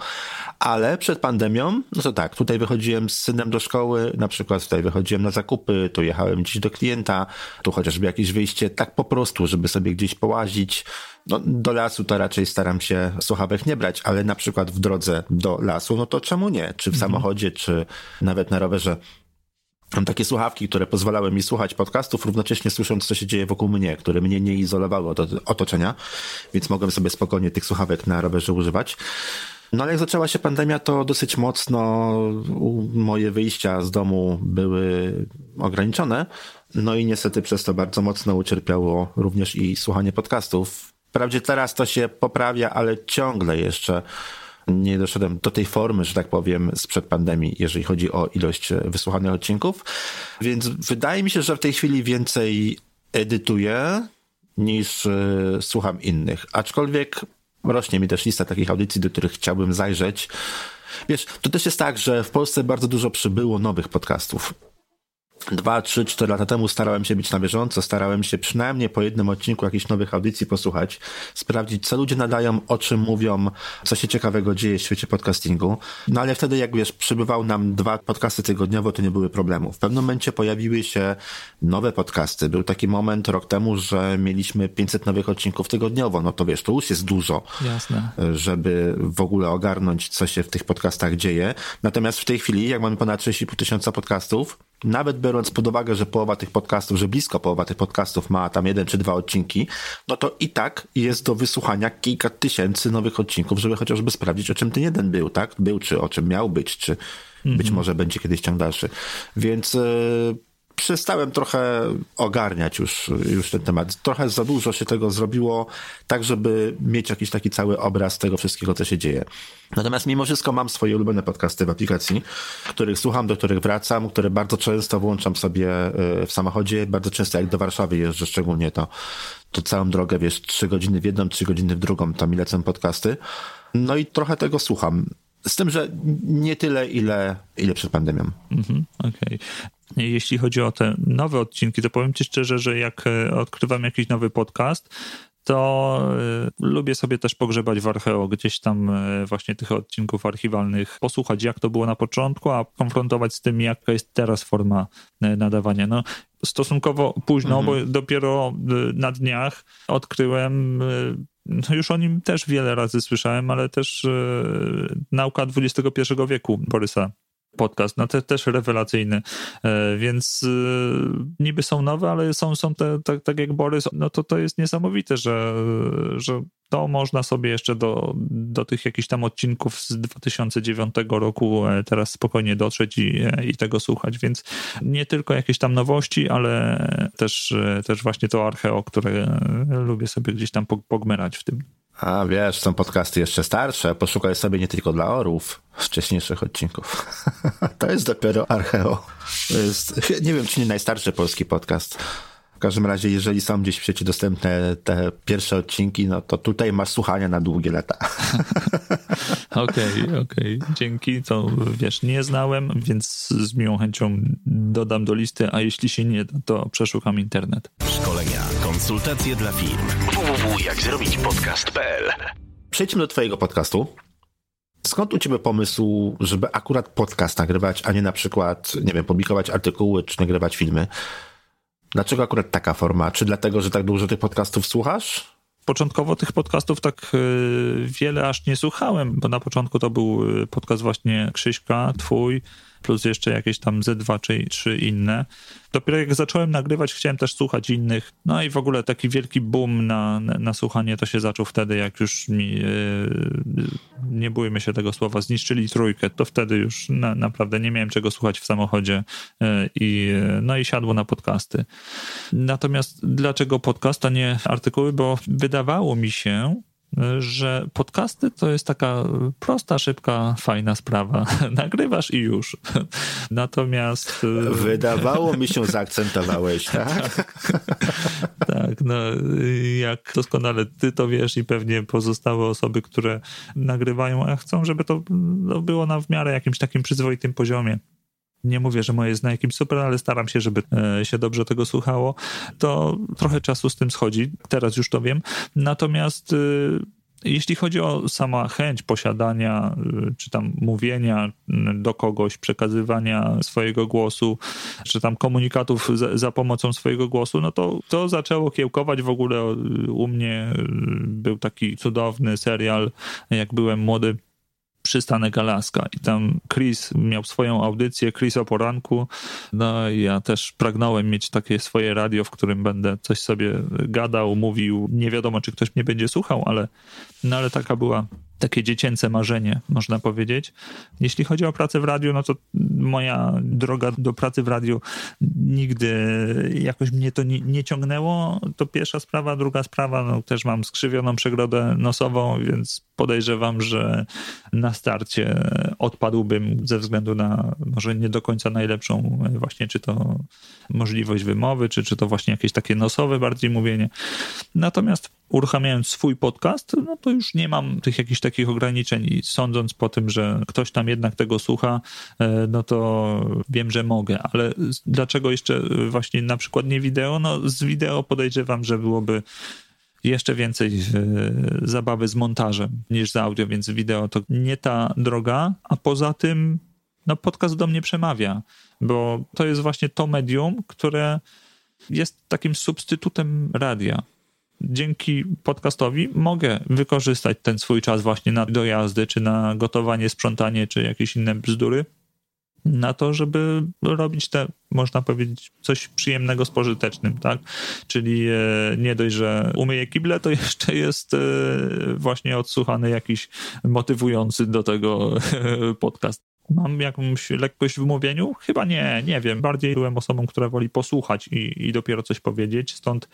ale przed pandemią, no to tak, tutaj wychodziłem z synem do szkoły, na przykład tutaj wychodziłem na zakupy, tu jechałem gdzieś do klienta, tu chociażby jakieś wyjście, tak po prostu, żeby sobie gdzieś połazić. No, do lasu to raczej staram się słuchawek nie brać, ale na przykład w drodze do lasu, no to czemu nie? Czy w mhm. samochodzie, czy nawet na rowerze Mam takie słuchawki, które pozwalały mi słuchać podcastów, równocześnie słysząc, co się dzieje wokół mnie, które mnie nie izolowało od otoczenia, więc mogłem sobie spokojnie tych słuchawek na rowerze używać. No ale jak zaczęła się pandemia, to dosyć mocno moje wyjścia z domu były ograniczone. No i niestety przez to bardzo mocno ucierpiało również i słuchanie podcastów. Wprawdzie teraz to się poprawia, ale ciągle jeszcze nie doszedłem do tej formy, że tak powiem, sprzed pandemii, jeżeli chodzi o ilość wysłuchanych odcinków. Więc wydaje mi się, że w tej chwili więcej edytuję niż słucham innych. Aczkolwiek rośnie mi też lista takich audycji, do których chciałbym zajrzeć. Wiesz, to też jest tak, że w Polsce bardzo dużo przybyło nowych podcastów dwa, trzy, cztery lata temu starałem się być na bieżąco, starałem się przynajmniej po jednym odcinku jakichś nowych audycji posłuchać, sprawdzić, co ludzie nadają, o czym mówią, co się ciekawego dzieje w świecie podcastingu. No ale wtedy, jak wiesz, przybywał nam dwa podcasty tygodniowo, to nie były problemu. W pewnym momencie pojawiły się nowe podcasty. Był taki moment rok temu, że mieliśmy 500 nowych odcinków tygodniowo. No to wiesz, to już jest dużo. Jasne. Żeby w ogóle ogarnąć, co się w tych podcastach dzieje. Natomiast w tej chwili, jak mamy ponad 6,5 tysiąca podcastów, nawet biorąc pod uwagę, że połowa tych podcastów, że blisko połowa tych podcastów ma tam jeden czy dwa odcinki, no to i tak jest do wysłuchania kilka tysięcy nowych odcinków, żeby chociażby sprawdzić, o czym ten jeden był, tak? Był, czy o czym miał być, czy mhm. być może będzie kiedyś ciąg dalszy. Więc yy, przestałem trochę ogarniać już, już ten temat. Trochę za dużo się tego zrobiło, tak żeby mieć jakiś taki cały obraz tego wszystkiego, co się dzieje. Natomiast mimo wszystko mam swoje ulubione podcasty w aplikacji, których słucham, do których wracam, które bardzo często włączam sobie e, w samochodzie. Bardzo często jak do Warszawy jeżdżę, szczególnie to, to całą drogę, wiesz, trzy godziny w jedną, trzy godziny w drugą, tam i lecę podcasty. No i trochę tego słucham. Z tym, że nie tyle, ile, ile przed pandemią. Mhm, Okej. Okay. Jeśli chodzi o te nowe odcinki, to powiem Ci szczerze, że jak e, odkrywam jakiś nowy podcast, to y, lubię sobie też pogrzebać w archeo, gdzieś tam y, właśnie tych odcinków archiwalnych, posłuchać jak to było na początku, a konfrontować z tym, jaka jest teraz forma nadawania. No, stosunkowo późno, mhm. bo dopiero na dniach odkryłem no już o nim też wiele razy słyszałem, ale też nauka XXI wieku Borysa podcast, no te, też rewelacyjny, e, więc e, niby są nowe, ale są, są te, tak, tak jak Borys, no to to jest niesamowite, że, że to można sobie jeszcze do, do tych jakichś tam odcinków z 2009 roku e, teraz spokojnie dotrzeć i, i tego słuchać, więc nie tylko jakieś tam nowości, ale też, też właśnie to archeo, które lubię sobie gdzieś tam pogmerać w tym. A wiesz, są podcasty jeszcze starsze. Poszukaj sobie nie tylko dla orów wcześniejszych odcinków. <laughs> to jest dopiero archeo. To jest, nie wiem, czy nie najstarszy polski podcast. W każdym razie, jeżeli są gdzieś w sieci dostępne te pierwsze odcinki, no to tutaj masz słuchania na długie lata. <laughs> Okej, okej. Okay, okay. Dzięki. To wiesz, nie znałem, więc z miłą chęcią dodam do listy, a jeśli się nie da, to przeszukam internet. Szkolenia, konsultacje dla firm. www.jakzrobićpodcast.pl Przejdźmy do twojego podcastu. Skąd u ciebie pomysł, żeby akurat podcast nagrywać, a nie na przykład, nie wiem, publikować artykuły czy nagrywać filmy? Dlaczego akurat taka forma? Czy dlatego, że tak dużo tych podcastów słuchasz? Początkowo tych podcastów tak y, wiele aż nie słuchałem, bo na początku to był y, podcast właśnie Krzyśka, twój, plus jeszcze jakieś tam Z2 czy, czy inne. Dopiero jak zacząłem nagrywać, chciałem też słuchać innych. No i w ogóle taki wielki boom na, na, na słuchanie to się zaczął wtedy, jak już mi, yy, nie bójmy się tego słowa, zniszczyli trójkę, to wtedy już na, naprawdę nie miałem czego słuchać w samochodzie yy, i, no i siadło na podcasty. Natomiast dlaczego podcast, a nie artykuły? Bo wydawało mi się, że podcasty to jest taka prosta, szybka, fajna sprawa. <laughs> Nagrywasz i już. <laughs> Natomiast. E, Wydawało mi się, <laughs> zaakcentowałeś, tak? tak, no jak doskonale ty to wiesz i pewnie pozostałe osoby, które nagrywają, a chcą, żeby to no, było na w miarę jakimś takim przyzwoitym poziomie nie mówię, że moje jest na jakimś super, ale staram się, żeby e, się dobrze tego słuchało, to trochę czasu z tym schodzi. Teraz już to wiem. Natomiast y, jeśli chodzi o sama chęć posiadania, y, czy tam mówienia do kogoś, przekazywania swojego głosu, czy tam komunikatów za, za, pomocą swojego głosu, no to to zaczęło kiełkować w ogóle u mnie. Był taki cudowny serial, jak byłem młody przystanek Alaska. I tam Chris miał swoją audycję, Chris o poranku, no i ja też pragnąłem mieć takie swoje radio, w którym będę coś sobie gadał, mówił, nie wiadomo czy ktoś mnie będzie słuchał, ale, no ale taka była takie dziecięce marzenie, można powiedzieć. Jeśli chodzi o pracę w radiu, no to moja droga do pracy w radiu nigdy jakoś mnie to nie, nie ciągnęło. To pierwsza sprawa. Druga sprawa, no też mam skrzywioną przegrodę nosową, więc podejrzewam, że na starcie odpadłbym ze względu na może nie do końca najlepszą właśnie, czy to możliwość wymowy, czy, czy to właśnie jakieś takie nosowe bardziej mówienie. Natomiast uruchamiając swój podcast, no to już nie mam tych jakichś takich ograniczeń i sądząc po tym, że ktoś tam jednak tego słucha, e, no to wiem, że mogę, ale dlaczego jeszcze właśnie na przykład nie wideo? No z wideo podejrzewam, że byłoby jeszcze więcej e, zabawy z montażem niż z audio, więc wideo to nie ta droga, a poza tym no podcast do mnie przemawia, bo to jest właśnie to medium, które jest takim substytutem radia dzięki podcastowi mogę wykorzystać ten swój czas właśnie na dojazdy, czy na gotowanie, sprzątanie, czy jakieś inne bzdury, na to, żeby robić te, można powiedzieć, coś przyjemnego z pożytecznym, tak? Czyli e, nie dość, że umyję kible, to <laughs> jeszcze jest e, właśnie odsłuchany jakiś motywujący do tego <laughs> podcast. Mam jakąś lekkość w mówieniu? Chyba nie, nie wiem. Bardziej byłem osobą, która woli posłuchać i, i dopiero coś powiedzieć, stąd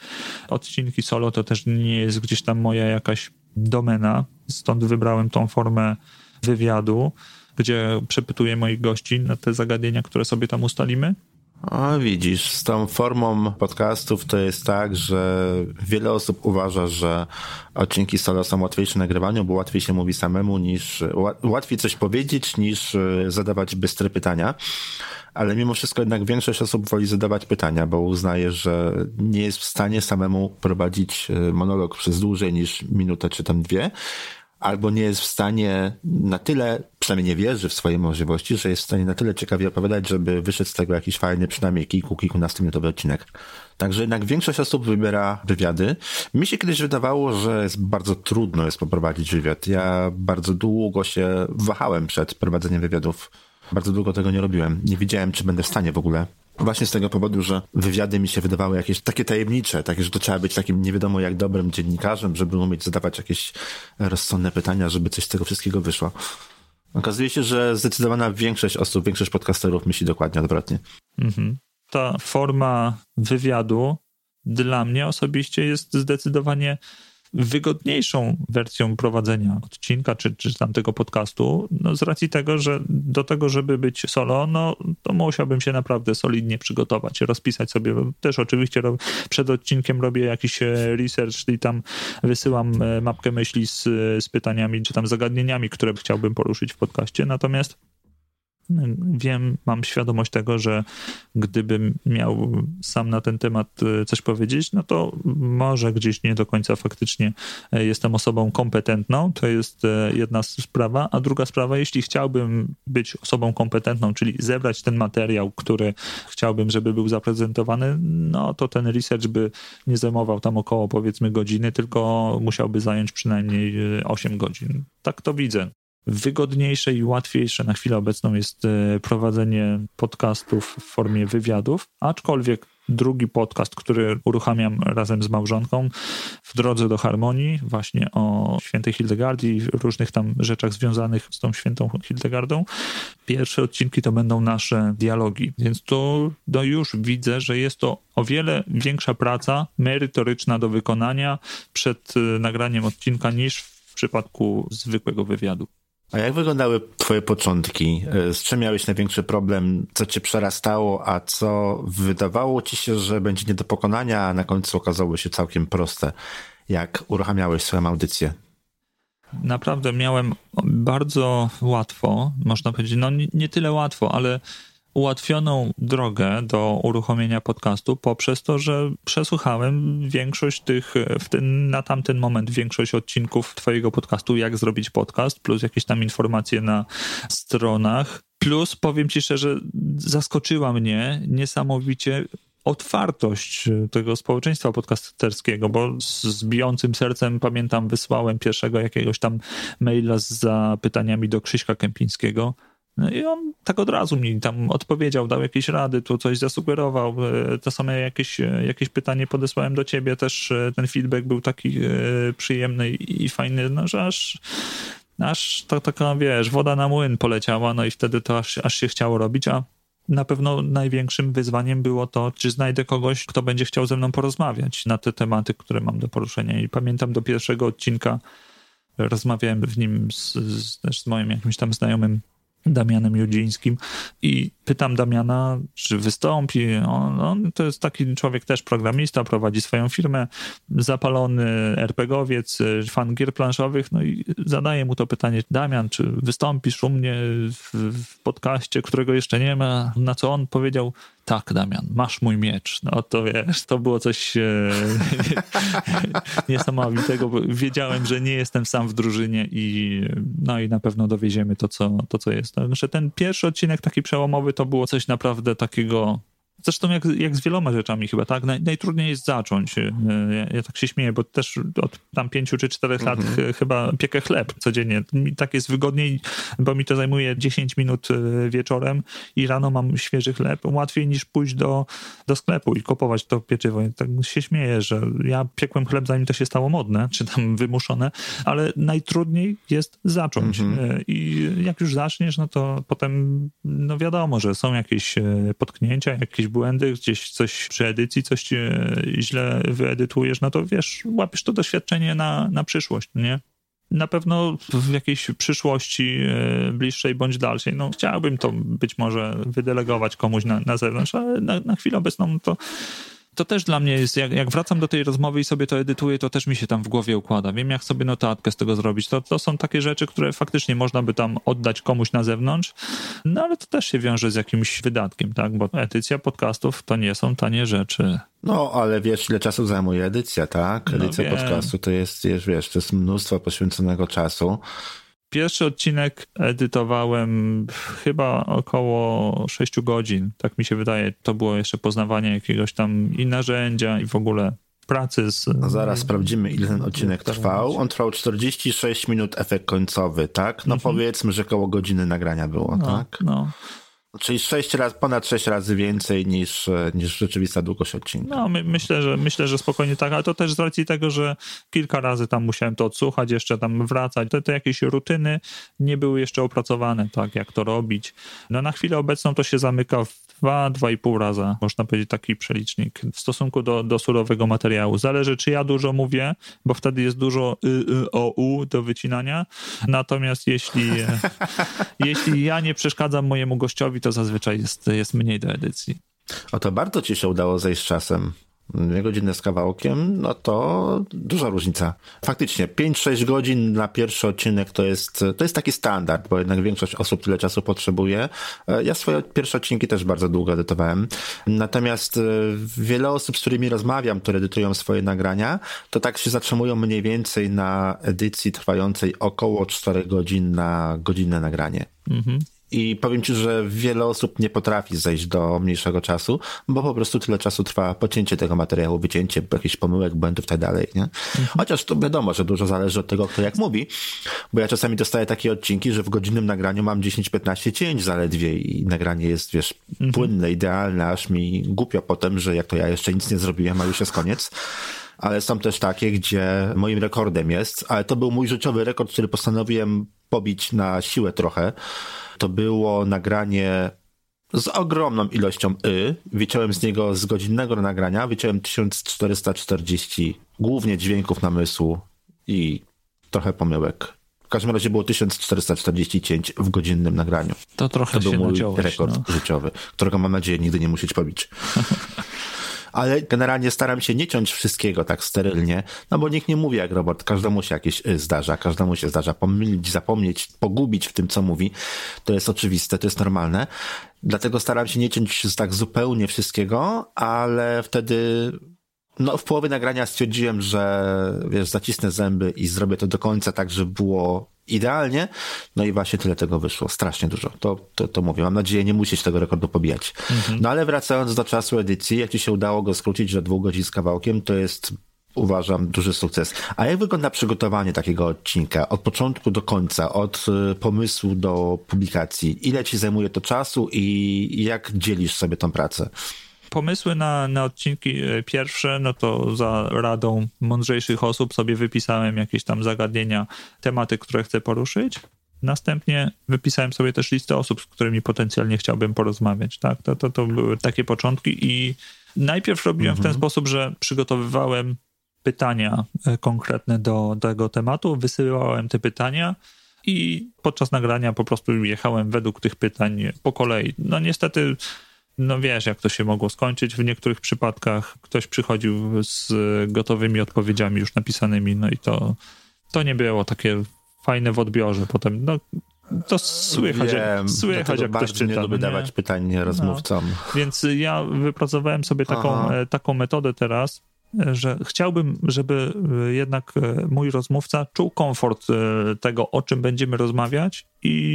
odcinki solo to też nie jest gdzieś tam moja jakaś domena, stąd wybrałem tą formę wywiadu, gdzie przepytuję moich gości na te zagadnienia, które sobie tam ustalimy. A widzisz, z tą formą podcastów to jest tak, że wiele osób uważa, że odcinki solo są łatwiejsze nagrywaniu, bo łatwiej się mówi samemu niż, łatwiej coś powiedzieć niż e, zadawać bystre pytania. Ale mimo wszystko jednak większość osób woli zadawać pytania, bo uznaje, że nie jest w stanie samemu prowadzić e, monolog przez dłużej niż minutę czy tam dwie albo nie jest w stanie na tyle, przynajmniej nie wierzy w swoje możliwości, że jest w stanie na tyle ciekawie opowiadać, żeby wyszedł z tego jakiś fajny, przynajmniej kilku, kilkunastominutowy odcinek. Także jednak większość osób wybiera wywiady. Mi się kiedyś wydawało, że jest bardzo trudno jest poprowadzić wywiad. Ja bardzo długo się wahałem przed prowadzeniem wywiadów. Bardzo długo tego nie robiłem. Nie wiedziałem, czy będę w stanie w ogóle Właśnie z tego powodu, że wywiady mi się wydawały jakieś takie tajemnicze, takie, że to trzeba być takim nie wiadomo jak dobrym dziennikarzem, żeby umieć zadawać jakieś rozsądne pytania, żeby coś z tego wszystkiego wyszło. Okazuje się, że zdecydowana większość osób, większość podcasterów myśli dokładnie odwrotnie. Mhm. Ta forma wywiadu dla mnie osobiście jest zdecydowanie wygodniejszą wersją prowadzenia odcinka czy, czy tamtego podcastu, no z racji tego, że do tego, żeby być solo, no to musiałbym się naprawdę solidnie przygotować, rozpisać sobie, też oczywiście przed odcinkiem robię jakiś e, research, czyli tam wysyłam e, mapkę myśli z, z pytaniami czy tam zagadnieniami, które chciałbym poruszyć w podcaście, natomiast wiem, mam świadomość tego, że gdybym miał sam na ten temat e, coś powiedzieć, no to może gdzieś nie do końca faktycznie e, jestem osobą kompetentną. To jest e, jedna sprawa. A druga sprawa, jeśli chciałbym być osobą kompetentną, czyli zebrać ten materiał, który chciałbym, żeby był zaprezentowany, no to ten research by nie zajmował tam około powiedzmy godziny, tylko musiałby zająć przynajmniej 8 godzin. Tak to widzę wygodniejsze i łatwiejsze na chwilę obecną jest e, prowadzenie podcastów w formie wywiadów, aczkolwiek drugi podcast, który uruchamiam razem z małżonką w drodze do harmonii, właśnie o świętej Hildegardii i różnych tam rzeczach związanych z tą świętą Hildegardą. Pierwsze odcinki to będą nasze dialogi, więc to no już widzę, że jest to o wiele większa praca merytoryczna do wykonania przed e, nagraniem odcinka niż w przypadku zwykłego wywiadu. A jak wyglądały twoje początki? E, z czym miałeś największy problem? Co cię przerastało, a co wydawało ci się, że będzie nie do pokonania, a na końcu okazało się całkiem proste? Jak uruchamiałeś swoją audycję? Naprawdę miałem bardzo łatwo, można powiedzieć, no nie, nie tyle łatwo, ale ułatwioną drogę do uruchomienia podcastu poprzez to, że przesłuchałem większość tych, ten, na tamten moment większość odcinków twojego podcastu, jak zrobić podcast, plus jakieś tam informacje na stronach. Plus powiem ci szczerze, zaskoczyła mnie niesamowicie otwartość tego społeczeństwa podcasterskiego, bo z bijącym sercem pamiętam, wysłałem pierwszego jakiegoś tam maila z zapytaniami do Krzyśka Kępińskiego no i on tak od razu mi tam odpowiedział, dał jakieś rady, tu coś zasugerował. E, to same jakieś, e, jakieś pytanie podesłałem do ciebie, też e, ten feedback był taki przyjemny i fajny, no że aż aż to taka, wiesz, woda na młyn poleciała, no i wtedy to aż, aż się chciało robić, a na pewno największym wyzwaniem było to, czy znajdę kogoś, kto będzie chciał ze mną porozmawiać na te tematy, które mam do poruszenia. I pamiętam do pierwszego odcinka rozmawiałem w nim z, z, z moim jakimś tam znajomym Damianem Judzińskim i pytam Damiana, czy wystąpi. On, on, to jest taki człowiek też programista, prowadzi swoją firmę, zapalony RPGowiec, fan gier planszowych, no i zadaję mu to pytanie, Damian, czy wystąpisz u mnie w, w podcaście, którego jeszcze nie ma? Na co on powiedział, tak, Damian, masz mój miecz. No to wiesz, to było coś e, <laughs> niesamowitego, wiedziałem, że nie jestem sam w drużynie i no i na pewno dowieziemy to, co, to, co jest. Także ten pierwszy odcinek taki przełomowy to było coś naprawdę takiego Zresztą jak, jak z wieloma rzeczami chyba, tak? Naj, najtrudniej jest zacząć. E, ja, ja, tak się śmieję, bo też od tam pięciu czy czterech lat mhm. chyba piekę chleb codziennie. Mi tak jest wygodniej, bo mi to zajmuje 10 minut e, wieczorem i rano mam świeży chleb. Łatwiej niż pójść do, do sklepu i kupować to pieczywo. Ja tak się śmieję, że ja piekłem chleb zanim to się stało modne, czy tam wymuszone, ale najtrudniej jest zacząć. Mhm. E, I jak już zaczniesz, no to potem no wiadomo, że są jakieś potknięcia, jakieś błędy, gdzieś coś przy edycji, coś źle wyedytujesz, no to wiesz, łapiesz to doświadczenie na, na przyszłość, nie? Na pewno w jakiejś przyszłości e, bliższej bądź dalszej, no chciałbym to być może wydelegować komuś na, na zewnątrz, ale na, na chwilę obecną to to też dla mnie jest, jak, jak, wracam do tej rozmowy i sobie to edytuję, to też mi się tam w głowie układa. Wiem, jak sobie notatkę z tego zrobić. To, to są takie rzeczy, które faktycznie można by tam oddać komuś na zewnątrz, no ale to też się wiąże z jakimś wydatkiem, tak? Bo edycja podcastów to nie są tanie rzeczy. No, ale wiesz, ile czasu zajmuje edycja, tak? No edycja no, podcastu to jest, wiesz, wiesz, to jest mnóstwo poświęconego czasu. Pierwszy odcinek edytowałem chyba około 6 godzin, tak mi się wydaje. To było jeszcze poznawanie jakiegoś tam i narzędzia i w ogóle pracy z... No zaraz sprawdzimy, ile ten odcinek trwał. On trwał 46 minut, efekt końcowy, tak? No mhm. powiedzmy, że około godziny nagrania było, no, tak? No. Czyli sześć razy, ponad sześć razy więcej niż, niż rzeczywista długość odcinka. No, my, myślę, że myślę, że spokojnie tak, ale to też z racji tego, że kilka razy tam musiałem to odsłuchać, jeszcze tam wracać. Te, te jakieś rutyny nie były jeszcze opracowane, tak, jak to robić. No na chwilę obecną to się zamyka w dwa, dwa i pół raza, można powiedzieć, taki przelicznik w stosunku do, do surowego materiału. Zależy, czy ja dużo mówię, bo wtedy jest dużo y, y, o, u do wycinania. Natomiast jeśli, <laughs> jeśli ja nie przeszkadzam mojemu gościowi, to zazwyczaj jest, jest mniej do edycji. O to bardzo ci się udało zejść z czasem dwie godziny z kawałkiem, no to duża różnica. Faktycznie, 5-6 godzin na pierwszy odcinek to jest, to jest taki standard, bo jednak większość osób tyle czasu potrzebuje. Ja swoje pierwsze odcinki też bardzo długo edytowałem. Natomiast e, wiele osób, z którymi rozmawiam, które edytują swoje nagrania, to tak się zatrzymują mniej więcej na edycji trwającej około 4 godzin na godzinne nagranie. Mhm. I powiem ci, że wiele osób nie potrafi zejść do mniejszego czasu, bo po prostu tyle czasu trwa pocięcie tego materiału, wycięcie jakichś pomyłek, błędów i tak dalej, nie? Mhm. Chociaż to wiadomo, że dużo zależy od tego, kto jak mówi, bo ja czasami dostaję takie odcinki, że w godzinnym nagraniu mam 10-15 cięć zaledwie i nagranie jest, wiesz, mhm. płynne, idealne, aż mi głupio potem, że jak to ja jeszcze nic nie zrobiłem, a już jest koniec ale są też takie, gdzie moim rekordem jest, ale to był mój życiowy rekord, który postanowiłem pobić na siłę trochę to było nagranie z ogromną ilością y. Wyciąłem z niego z godzinnego nagrania, wyciąłem 1440 głównie dźwięków namysłu i trochę pomyłek. W każdym razie było 1440 cięć w godzinnym nagraniu. To trochę to był mój rekord no. życiowy, którego mam nadzieję nigdy nie musieć pobić. <laughs> ale generalnie staram się nie ciąć wszystkiego tak sterylnie, no bo nikt nie mówi jak robot, każdemu się jakieś y, zdarza, każdemu się zdarza pomylić, zapomnieć, pogubić w tym, co mówi. To jest oczywiste, to jest normalne. Dlatego staram się nie ciąć tak zupełnie wszystkiego, ale wtedy no, w połowie nagrania stwierdziłem, że wiesz, zacisnę zęby i zrobię to do końca tak, żeby było idealnie. No i właśnie tyle tego wyszło. Strasznie dużo. To, to, to mówię. Mam nadzieję nie musieć tego rekordu pobijać. Mhm. No ale wracając do czasu edycji, jak ci się udało go skrócić do dwóch godzin z kawałkiem, to jest uważam duży sukces. A jak wygląda przygotowanie takiego odcinka? Od początku do końca, od y, pomysłu do publikacji? Ile ci zajmuje to czasu i jak dzielisz sobie tą pracę? Pomysły na, na odcinki e, pierwsze, no to za radą mądrzejszych osób sobie wypisałem jakieś tam zagadnienia, tematy, które chcę poruszyć. Następnie wypisałem sobie też listę osób, z którymi potencjalnie chciałbym porozmawiać. Tak? To, to, to były takie początki i najpierw robiłem mhm. w ten mhm. sposób, że przygotowywałem pytania e, konkretne do, do tego tematu, wysyłałem te pytania i podczas nagrania po prostu jechałem według tych pytań po kolei. No niestety, no wiesz, jak to się mogło skończyć. W niektórych przypadkach ktoś przychodził z gotowymi odpowiedziami już napisanymi, no i to, to nie było takie fajne w odbiorze. Potem, no to słychać, Wiem, jak, słychać jak ktoś czyta. nie lubię no dawać pytań rozmówcom. No, więc ja wypracowałem sobie taką, e, taką metodę teraz, że chciałbym, żeby e, jednak e, mój rozmówca czuł komfort tego, o czym będziemy rozmawiać i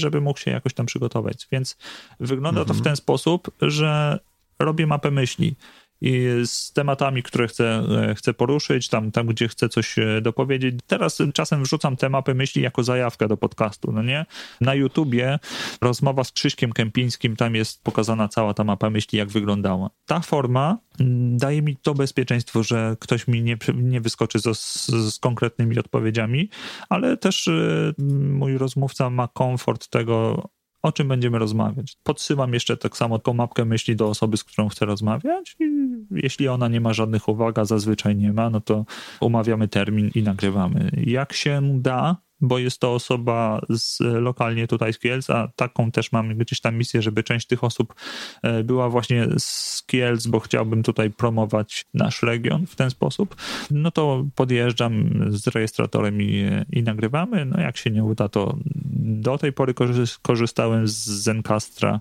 żeby mógł się jakoś tam przygotować. Więc wygląda mhm. to w mhm. ten sposób, że robię mapę myśli i z tematami, które chcę, e, chcę poruszyć, tam, tam, gdzie chcę coś e, dopowiedzieć. Teraz czasem wrzucam te mapy myśli jako zajawkę do podcastu, no nie? Na YouTubie rozmowa z Krzyśkiem Kępińskim, tam jest pokazana cała ta mapa myśli, jak wyglądała. Ta forma mm, daje mi to bezpieczeństwo, że ktoś mi nie, nie wyskoczy z, z konkretnymi odpowiedziami, ale też y, mój rozmówca ma komfort tego, o czym będziemy rozmawiać. Podsyłam jeszcze tak samo taką mapkę myśli do osoby, z którą chcę rozmawiać i jeśli ona nie ma żadnych uwag, a zazwyczaj nie ma, no to umawiamy termin i nagrywamy. Jak się da, bo jest to osoba z, lokalnie tutaj z Kielc, a taką też mam gdzieś tam misję, żeby część tych osób e, była właśnie z Kielc, bo chciałbym tutaj promować nasz region w ten sposób, no to podjeżdżam z rejestratorem i, i nagrywamy. No jak się nie uda, to do tej pory korzystałem z Zencastra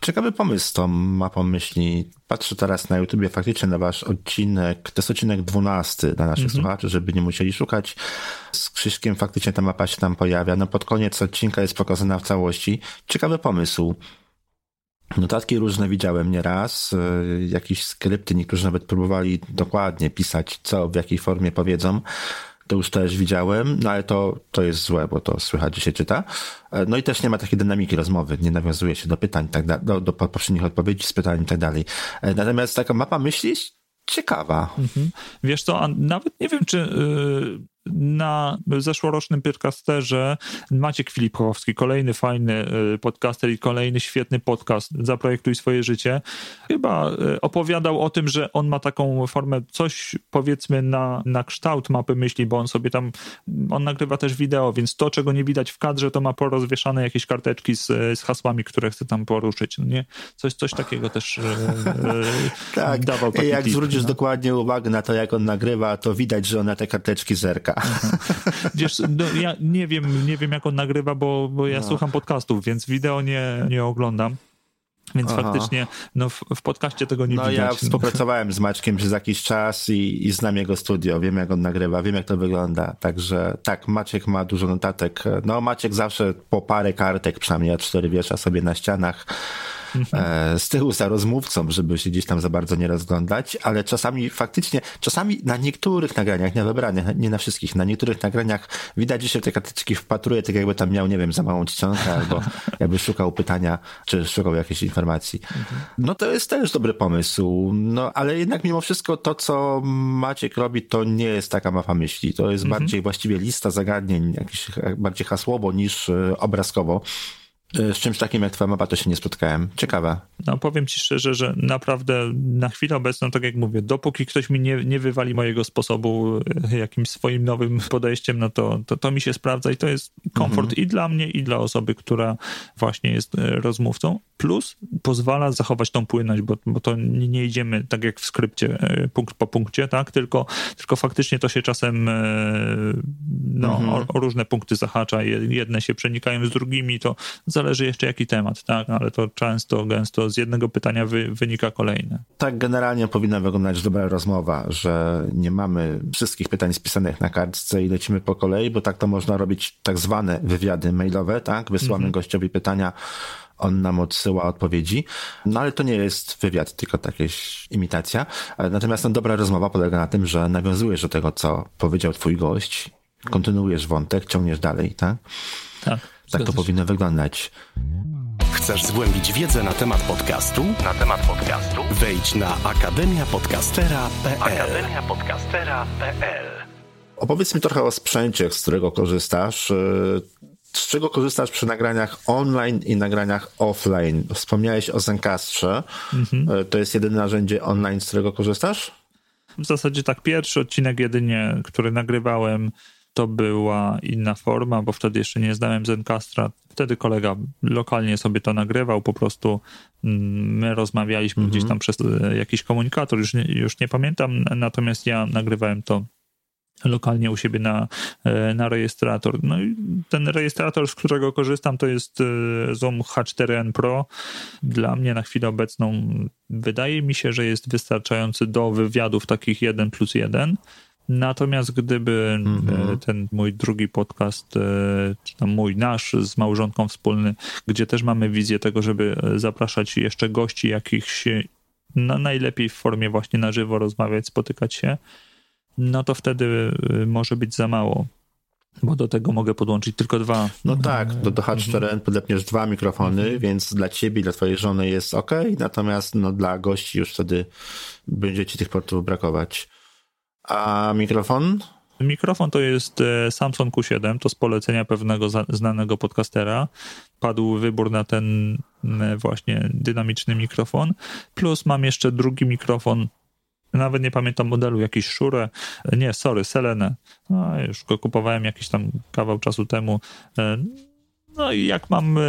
Ciekawy pomysł z tą mapą myśli. Patrzę teraz na YouTubie faktycznie na wasz odcinek, to jest odcinek 12 dla naszych mm -hmm. słuchaczy, żeby nie musieli szukać. Z Krzyśkiem faktycznie ta mapa się tam pojawia. No pod koniec odcinka jest pokazana w całości. Ciekawy pomysł. Notatki różne widziałem nieraz, e, jakieś skrypty, niektórzy nawet próbowali dokładnie pisać, co w jakiej formie powiedzą to już też widziałem, no ale to, to jest złe, bo to słychać, że się czyta. E, no i też nie ma takiej dynamiki rozmowy, nie nawiązuje się do pytań, tak da, do, do poprzednich odpowiedzi z pytań i tak dalej. E, natomiast taka mapa myśli ciekawa. Mhm. Wiesz co, a nawet nie wiem, czy yy, na zeszłorocznym podcasterze Maciek Filipkowski, kolejny fajny y, podcaster i kolejny świetny podcast Zaprojektuj swoje życie, chyba y, opowiadał o tym, że on ma taką formę, coś powiedzmy na, na kształt mapy myśli, bo on sobie tam, on nagrywa też wideo, więc to, czego nie widać w kadrze, to ma porozwieszane jakieś karteczki z, z hasłami, które chce tam poruszyć, no nie? Coś, coś takiego też <laughs> tak. dawał Jak tip, zwrócisz no? dokładnie uwagę na to, jak on nagrywa, to widać, że on na te karteczki zerka. Wiesz, no, ja nie wiem, nie wiem jak on nagrywa, bo, bo ja no. słucham podcastów, więc wideo nie, nie oglądam. Więc Aha. faktycznie no, w, w podcaście tego nie no, widać. Ja no. współpracowałem z Maćkiem przez jakiś czas i, i znam jego studio, wiem jak on nagrywa, wiem jak to wygląda. Także tak, Maciek ma dużo notatek. No Maciek zawsze po parę kartek, przynajmniej ja cztery wiesza sobie na ścianach z tyłu za rozmówcą, żeby się gdzieś tam za bardzo nie rozglądać, ale czasami faktycznie, czasami na niektórych nagraniach, nie wybranych, nie na wszystkich, na niektórych nagraniach widać, że się te karteczki wpatruje, tak jakby tam miał, nie wiem, za małą czcionkę, albo <laughs> jakby szukał pytania, czy szukał jakiejś informacji. No to jest też dobry pomysł, no ale jednak mimo wszystko to, co Maciek robi, to nie jest taka mapa myśli, to jest mhm. bardziej właściwie lista zagadnień, jakieś bardziej hasłowo niż e, obrazkowo. Z czymś takim jak twoja mapa to się nie spotkałem. Ciekawe. No powiem ci szczerze, że naprawdę na chwilę obecną, tak jak mówię, dopóki ktoś mi nie, nie wywali mojego sposobu e, jakimś swoim nowym <laughs> podejściem, no to, to, to mi się sprawdza i to jest komfort mhm. i dla mnie, i dla osoby, która właśnie jest e, rozmówcą. Plus pozwala zachować tą płynność, bo, bo to nie, idziemy tak jak w skrypcie e, punkt po punkcie, tak? Tylko, tylko faktycznie to się czasem no, mhm. o, o różne punkty zahacza. Jedne się przenikają z drugimi, to zależy jeszcze jaki temat, tak, ale to często, gęsto z jednego pytania wy, wynika kolejne. Tak generalnie powinna wyglądać dobra rozmowa, że nie mamy wszystkich pytań spisanych na kartce i lecimy po kolei, bo tak to można robić tak zwane wywiady mailowe, tak, wysłamy mhm. gościowi pytania, on nam odsyła odpowiedzi. No ale to nie jest wywiad, tylko jakaś imitacja. Natomiast no, dobra rozmowa polega na tym, że nawiązujesz do tego, co powiedział twój gość, kontynuujesz wątek, ciągniesz dalej, tak? Tak. Tak to powinno wyglądać. Chcesz zgłębić wiedzę na temat podcastu? Na temat podcastu? Wejdź na akademiapodcastera.pl akademiapodcastera.pl Opowiedz mi trochę o sprzęcie, z którego korzystasz. Z czego korzystasz przy nagraniach online i nagraniach offline? Wspomniałeś o Zencastrze. Mhm. To jest jedyne narzędzie online, z którego korzystasz? W zasadzie tak, pierwszy odcinek jedynie, który nagrywałem, to była inna forma, bo wtedy jeszcze nie znałem Zencastra. Wtedy kolega lokalnie sobie to nagrywał, po prostu mm, my rozmawialiśmy mhm. gdzieś tam przez e, jakiś komunikator, już nie, już nie pamiętam, natomiast ja nagrywałem to lokalnie u siebie na, e, na rejestrator. No i ten rejestrator, z którego korzystam, to jest e, Zoom H4n Pro. Dla mnie na chwilę obecną wydaje mi się, że jest wystarczający do wywiadów takich 1 plus 1. Natomiast gdyby mm-hmm. ten mój drugi podcast, czy tam mój, nasz z małżonką wspólny, gdzie też mamy wizję tego, żeby zapraszać jeszcze gości jakichś, na najlepiej w formie właśnie na żywo rozmawiać, spotykać się, no to wtedy może być za mało. Bo do tego mogę podłączyć tylko dwa. No tak, do, do H4n podepniesz dwa mikrofony, mhm. więc dla ciebie, dla twojej żony jest ok, natomiast no, dla gości już wtedy będzie ci tych portów brakować. A mikrofon? Mikrofon to jest e, Samsung Q7, to z polecenia pewnego znanego podcastera. Padł wybór na ten właśnie dynamiczny mikrofon. Plus mam jeszcze drugi mikrofon nawet nie pamiętam modelu, jakiś Shure, nie, sorry, Selenę. No, już go kupowałem jakiś tam kawał czasu temu. E, no i jak mam e,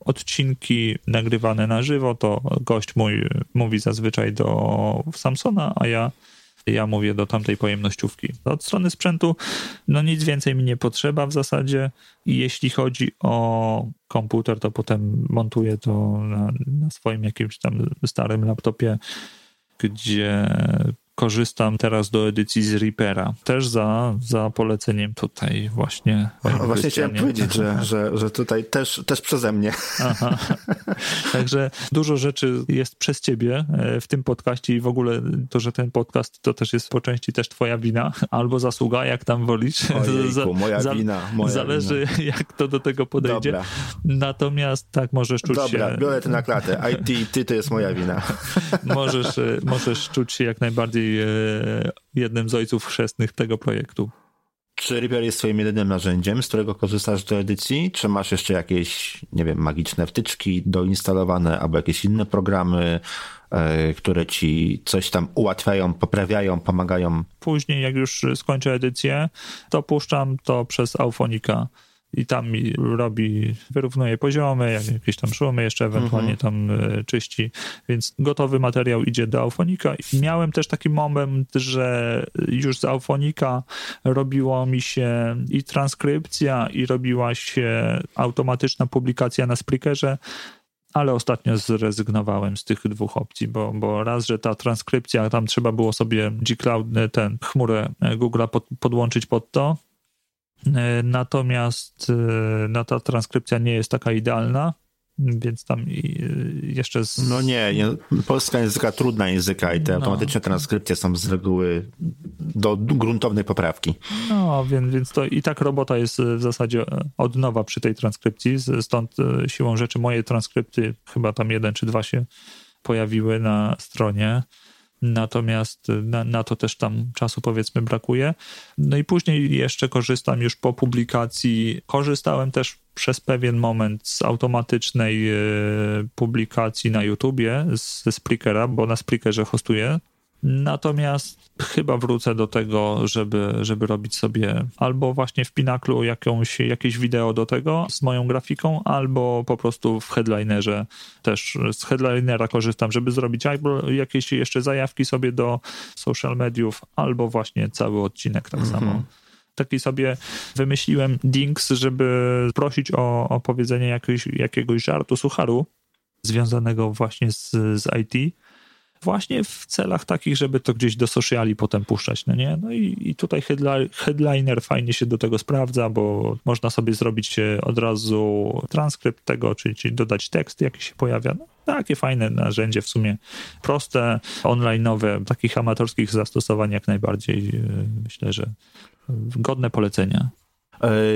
odcinki nagrywane na żywo, to gość mój mówi zazwyczaj do Samsona, a ja ja mówię do tamtej pojemnościówki. Od strony sprzętu, no nic więcej mi nie potrzeba w zasadzie. Jeśli chodzi o komputer, to potem montuję to na, na swoim jakimś tam starym laptopie gdzie korzystam teraz do edycji z Reapera. Też za, za poleceniem tutaj właśnie. Właśnie chciałem powiedzieć, że, że, że tutaj też, też przeze mnie. Aha. Także dużo rzeczy jest przez ciebie e, w tym podcaście i w ogóle to, że ten podcast to też jest po części też twoja wina albo zasługa, jak tam wolisz. <laughs> Ojejku, moja za, wina. Moja zależy wina. <laughs> jak to do tego podejdzie. Dobra. Natomiast tak możesz czuć Dobra, się... Dobra, biorę to na klatę. IT, ty to jest moja wina. <laughs> możesz, e, możesz czuć się jak najbardziej E, jednym z ojców chrzestnych tego projektu. Czy Reaper jest twoim jedynym narzędziem, z którego korzystasz do edycji? Czy masz jeszcze jakieś, nie wiem, magiczne wtyczki doinstalowane albo jakieś inne programy, e, które ci coś tam ułatwiają, poprawiają, pomagają? Później, jak już skończę edycję, to puszczam to przez Aufonika i tam mi robi, wyrównuje poziomy, jakieś tam szumy jeszcze ewentualnie mhm. tam e, czyści, więc gotowy materiał idzie do Aufonika. I miałem też taki moment, że już z Aufonika robiło mi się i transkrypcja i robiła się automatyczna publikacja na Spreakerze, ale ostatnio zrezygnowałem z tych dwóch opcji, bo, bo raz, że ta transkrypcja, tam trzeba było sobie G-Cloud, ten chmurę Google'a pod, podłączyć pod to, E, natomiast e, no, ta transkrypcja nie jest taka idealna, więc tam e, jeszcze. Z... No nie, nie, polska języka trudna języka i te no. automatyczne transkrypcje są z reguły do gruntownej poprawki. No, więc, więc to i tak robota jest w zasadzie od nowa przy tej transkrypcji, stąd siłą rzeczy moje transkrypty, chyba tam jeden czy dwa się pojawiły na stronie. Natomiast na, na, to też tam czasu powiedzmy brakuje. No i później jeszcze korzystam już po publikacji. Korzystałem też przez pewien moment z automatycznej e, publikacji na YouTubie ze Spreakera, bo na Spreakerze hostuję Natomiast chyba wrócę do tego, żeby, żeby robić sobie albo właśnie w Pinaklu jakąś, jakieś wideo do tego z moją grafiką, albo po prostu w headlinerze też z headlinera korzystam, żeby zrobić albo jakieś jeszcze zajawki sobie do social mediów, albo właśnie cały odcinek tak mm -hmm. samo taki sobie wymyśliłem Dinks, żeby prosić o, o powiedzenie jakiegoś, jakiegoś żartu sucharu związanego właśnie z, z IT właśnie w celach takich, żeby to gdzieś do sociali potem puszczać, no nie? No i, i tutaj headliner fajnie się do tego sprawdza, bo można sobie zrobić od razu transkrypt tego, czyli, czyli dodać tekst, jaki się pojawia. No, takie fajne narzędzie, w sumie proste, online'owe, takich amatorskich zastosowań jak najbardziej, myślę, że godne polecenia.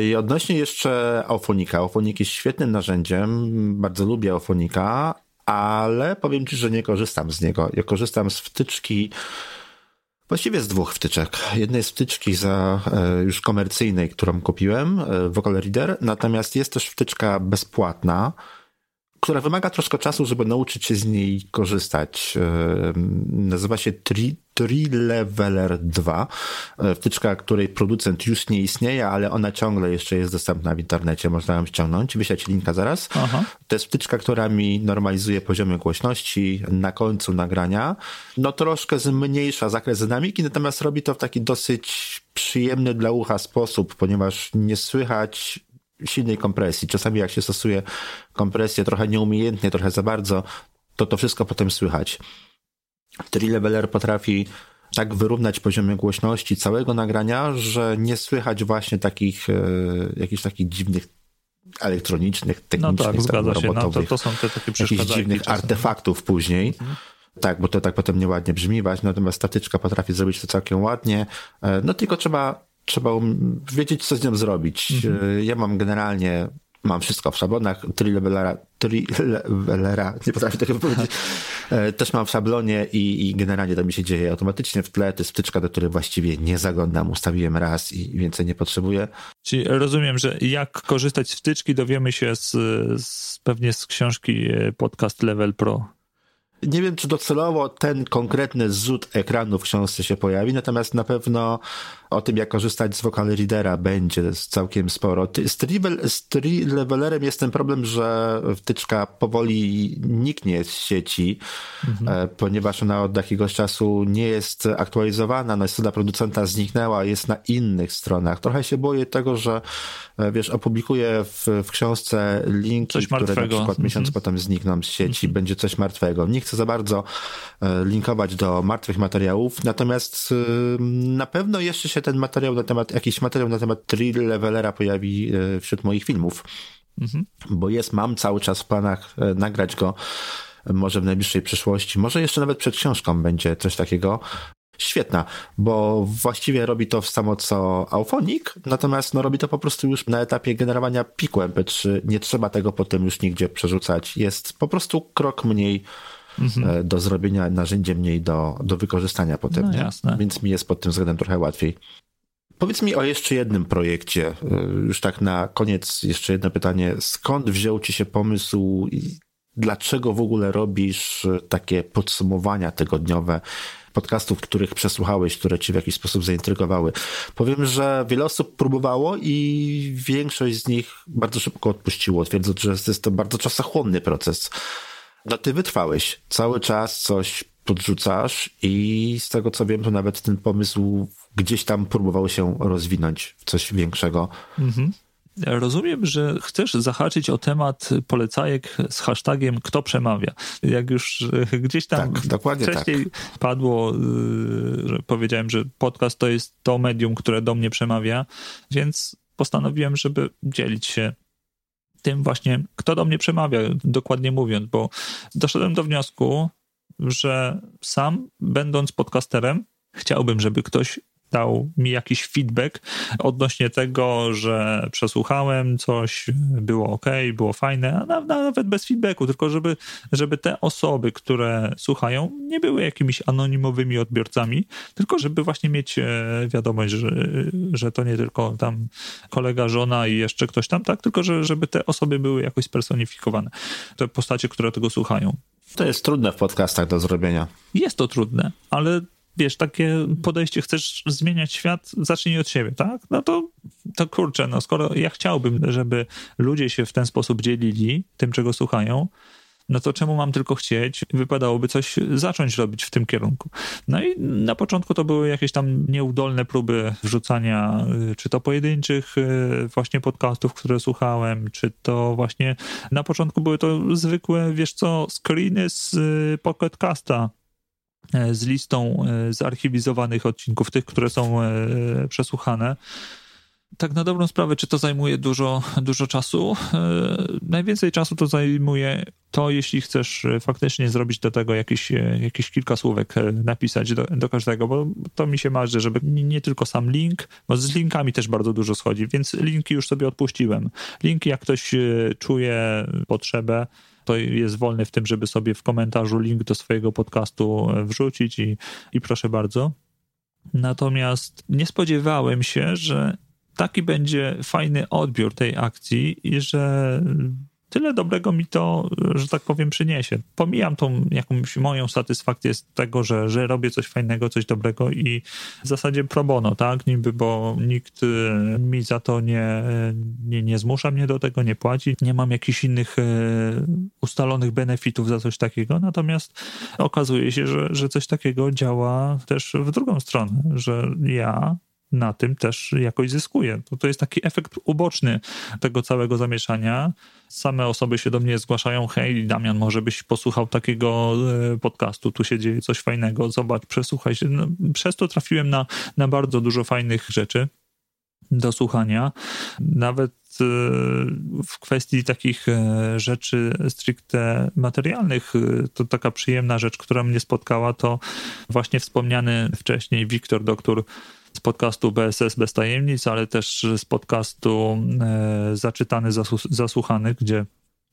I odnośnie jeszcze Aufonika. Aufonik jest świetnym narzędziem, bardzo lubię Aufonika, ale powiem Ci, że nie korzystam z niego. Ja korzystam z wtyczki Właściwie z dwóch wtyczek. Jednej z wtyczki za e, już komercyjnej, którą kupiłem, e, Vocal Reader, natomiast jest też wtyczka bezpłatna, która wymaga troszkę czasu, żeby nauczyć się z niej korzystać. E, nazywa się Tri, Tree Leveler 2. E, wtyczka, której producent już nie istnieje, ale ona ciągle jeszcze jest dostępna w internecie. Można ją ściągnąć. Wyśleć linka zaraz. Aha. To jest wtyczka, która mi normalizuje poziomy głośności na końcu nagrania. No troszkę zmniejsza zakres dynamiki, natomiast robi to w taki dosyć przyjemny dla ucha sposób, ponieważ nie słychać silnej kompresji. Czasami jak się stosuje kompresję trochę nieumiejętnie, trochę za bardzo, to to wszystko potem słychać. Tree Leveler potrafi tak wyrównać poziomy głośności całego nagrania, że nie słychać właśnie takich, e, jakichś takich dziwnych elektronicznych, technicznych, no tak, zgadza się. No, to, to są te takie jakichś dziwnych czasem. artefaktów później. Mhm. Tak, bo to tak potem nieładnie brzmiwać, natomiast statyczka potrafi zrobić to całkiem ładnie. E, no tylko trzeba trzeba um, wiedzieć, co z nią zrobić. Mhm. Ja mam generalnie, mam wszystko w szablonach, tri levelera, tri levelera, nie potrafię tego powiedzieć. E, też mam w szablonie i, i generalnie to mi się dzieje automatycznie w tle. To jest wtyczka, do której właściwie nie zaglądam. Ustawiłem raz i więcej nie potrzebuję. Czyli rozumiem, że jak korzystać z wtyczki dowiemy się z, z pewnie z książki e, Podcast Level Pro. Nie wiem, czy docelowo ten konkretny zrzut ekranu w książce się pojawi, natomiast na pewno o tym, jak korzystać z Vocal Readera będzie całkiem sporo. Z Tree-Levelerem jest ten problem, że wtyczka powoli niknie z sieci, mhm. E, ponieważ ona od jakiegoś czasu nie jest aktualizowana, no strona producenta zniknęła, jest na innych stronach. Trochę się boję tego, że e, wiesz, opublikuję w, w książce linki, coś które martwego. na przykład miesiąc mhm. potem znikną z sieci, mhm. będzie coś martwego. Nie chcę za bardzo e, linkować do martwych materiałów, natomiast na pewno jeszcze się ten materiał na temat, jakiś materiał na temat Trill Levelera pojawi e, wśród moich filmów. Mhm. Bo jest, mam cały czas w planach e, nagrać go może w najbliższej przyszłości, może jeszcze nawet przed książką będzie coś takiego. Świetna, bo właściwie robi to samo co Auphonic, natomiast no, robi to po prostu już na etapie generowania piku MP3. Nie trzeba tego potem już nigdzie przerzucać. Jest po prostu krok mniej mhm. E, do zrobienia, narzędzie mniej do, do wykorzystania potem. No. Więc mi jest pod tym względem trochę łatwiej. Powiedz mi o jeszcze jednym projekcie. E, już tak na koniec jeszcze jedno pytanie. Skąd wziął ci się pomysł i dlaczego w ogóle robisz takie podsumowania tygodniowe podcastów, których przesłuchałeś, które ci w jakiś sposób zaintrygowały? Powiem, że wiele osób próbowało i większość z nich bardzo szybko odpuściło, twierdząc, że jest to bardzo czasochłonny proces. No ty wytrwałeś. Cały czas coś podrzucasz i z tego co wiem, to nawet ten pomysł gdzieś tam próbował się rozwinąć w coś większego. Mhm. Rozumiem, że chcesz zahaczyć o temat polecajek z hashtagiem kto przemawia. Jak już e, gdzieś tam tak, dokładnie wcześniej tak. padło, e, że powiedziałem, że podcast to jest to medium, które do mnie przemawia, więc postanowiłem, żeby dzielić się tym właśnie, kto do mnie przemawia, dokładnie mówiąc, bo doszedłem do wniosku, że sam, będąc podcasterem, chciałbym, żeby ktoś dał mi jakiś feedback odnośnie tego, że przesłuchałem coś, było ok, było fajne, a nawet bez feedbacku, tylko żeby, żeby te osoby, które słuchają, nie były jakimiś anonimowymi odbiorcami, tylko żeby właśnie mieć e, wiadomość, że, że to nie tylko tam kolega, żona i jeszcze ktoś tam, tak, tylko że, żeby te osoby były jakoś spersonifikowane, te postacie, które tego słuchają. To jest trudne w podcastach do zrobienia. Jest to trudne, ale wiesz, takie podejście, chcesz zmieniać świat, zacznij od siebie, tak? No to, to kurczę, no skoro ja chciałbym, żeby ludzie się w ten sposób dzielili tym, czego słuchają, no to czemu mam tylko chcieć? Wypadałoby coś zacząć robić w tym kierunku. No i na początku to były jakieś tam nieudolne próby wrzucania, y, czy to pojedynczych y, właśnie podcastów, które słuchałem, czy to właśnie na początku były to zwykłe, wiesz co, screeny z y, Pocketcasta, E, z listą e, zarchiwizowanych odcinków, tych, które są e, przesłuchane. Tak na dobrą sprawę, czy to zajmuje dużo, dużo czasu? Najwięcej czasu to zajmuje to, jeśli chcesz faktycznie zrobić do tego jakieś, jakieś kilka słówek, napisać do, do każdego, bo to mi się marzy, żeby nie, tylko sam link, bo z linkami też bardzo dużo schodzi, więc linki już sobie odpuściłem. Linki, jak ktoś czuje potrzebę, to jest wolny w tym, żeby sobie w komentarzu link do swojego podcastu wrzucić i, i proszę bardzo. Natomiast nie spodziewałem się, że taki będzie fajny odbiór tej akcji i że tyle dobrego mi to, że tak powiem, przyniesie. Pomijam tą jakąś moją satysfakcję z tego, że, że robię coś fajnego, coś dobrego i w zasadzie pro bono, tak? Niby, bo nikt e, mi za to nie, nie, nie zmusza mnie do tego, nie płaci. Nie mam jakichś innych e, ustalonych benefitów za coś takiego, natomiast okazuje się, że, że coś takiego działa też w drugą stronę, że ja na tym też jakoś zyskuje. To, to jest taki efekt uboczny tego całego zamieszania. Same osoby się do mnie zgłaszają, hej Damian, może byś posłuchał takiego e, podcastu, tu się dzieje coś fajnego, zobacz, przesłuchaj się. No, przez to trafiłem na, na bardzo dużo fajnych rzeczy do słuchania. Nawet e, w kwestii takich e, rzeczy stricte materialnych, to taka przyjemna rzecz, która mnie spotkała, to właśnie wspomniany wcześniej Wiktor, doktor podcastu BSS Bez Tajemnic, ale też z podcastu e, Zaczytany, Zasłuchany, gdzie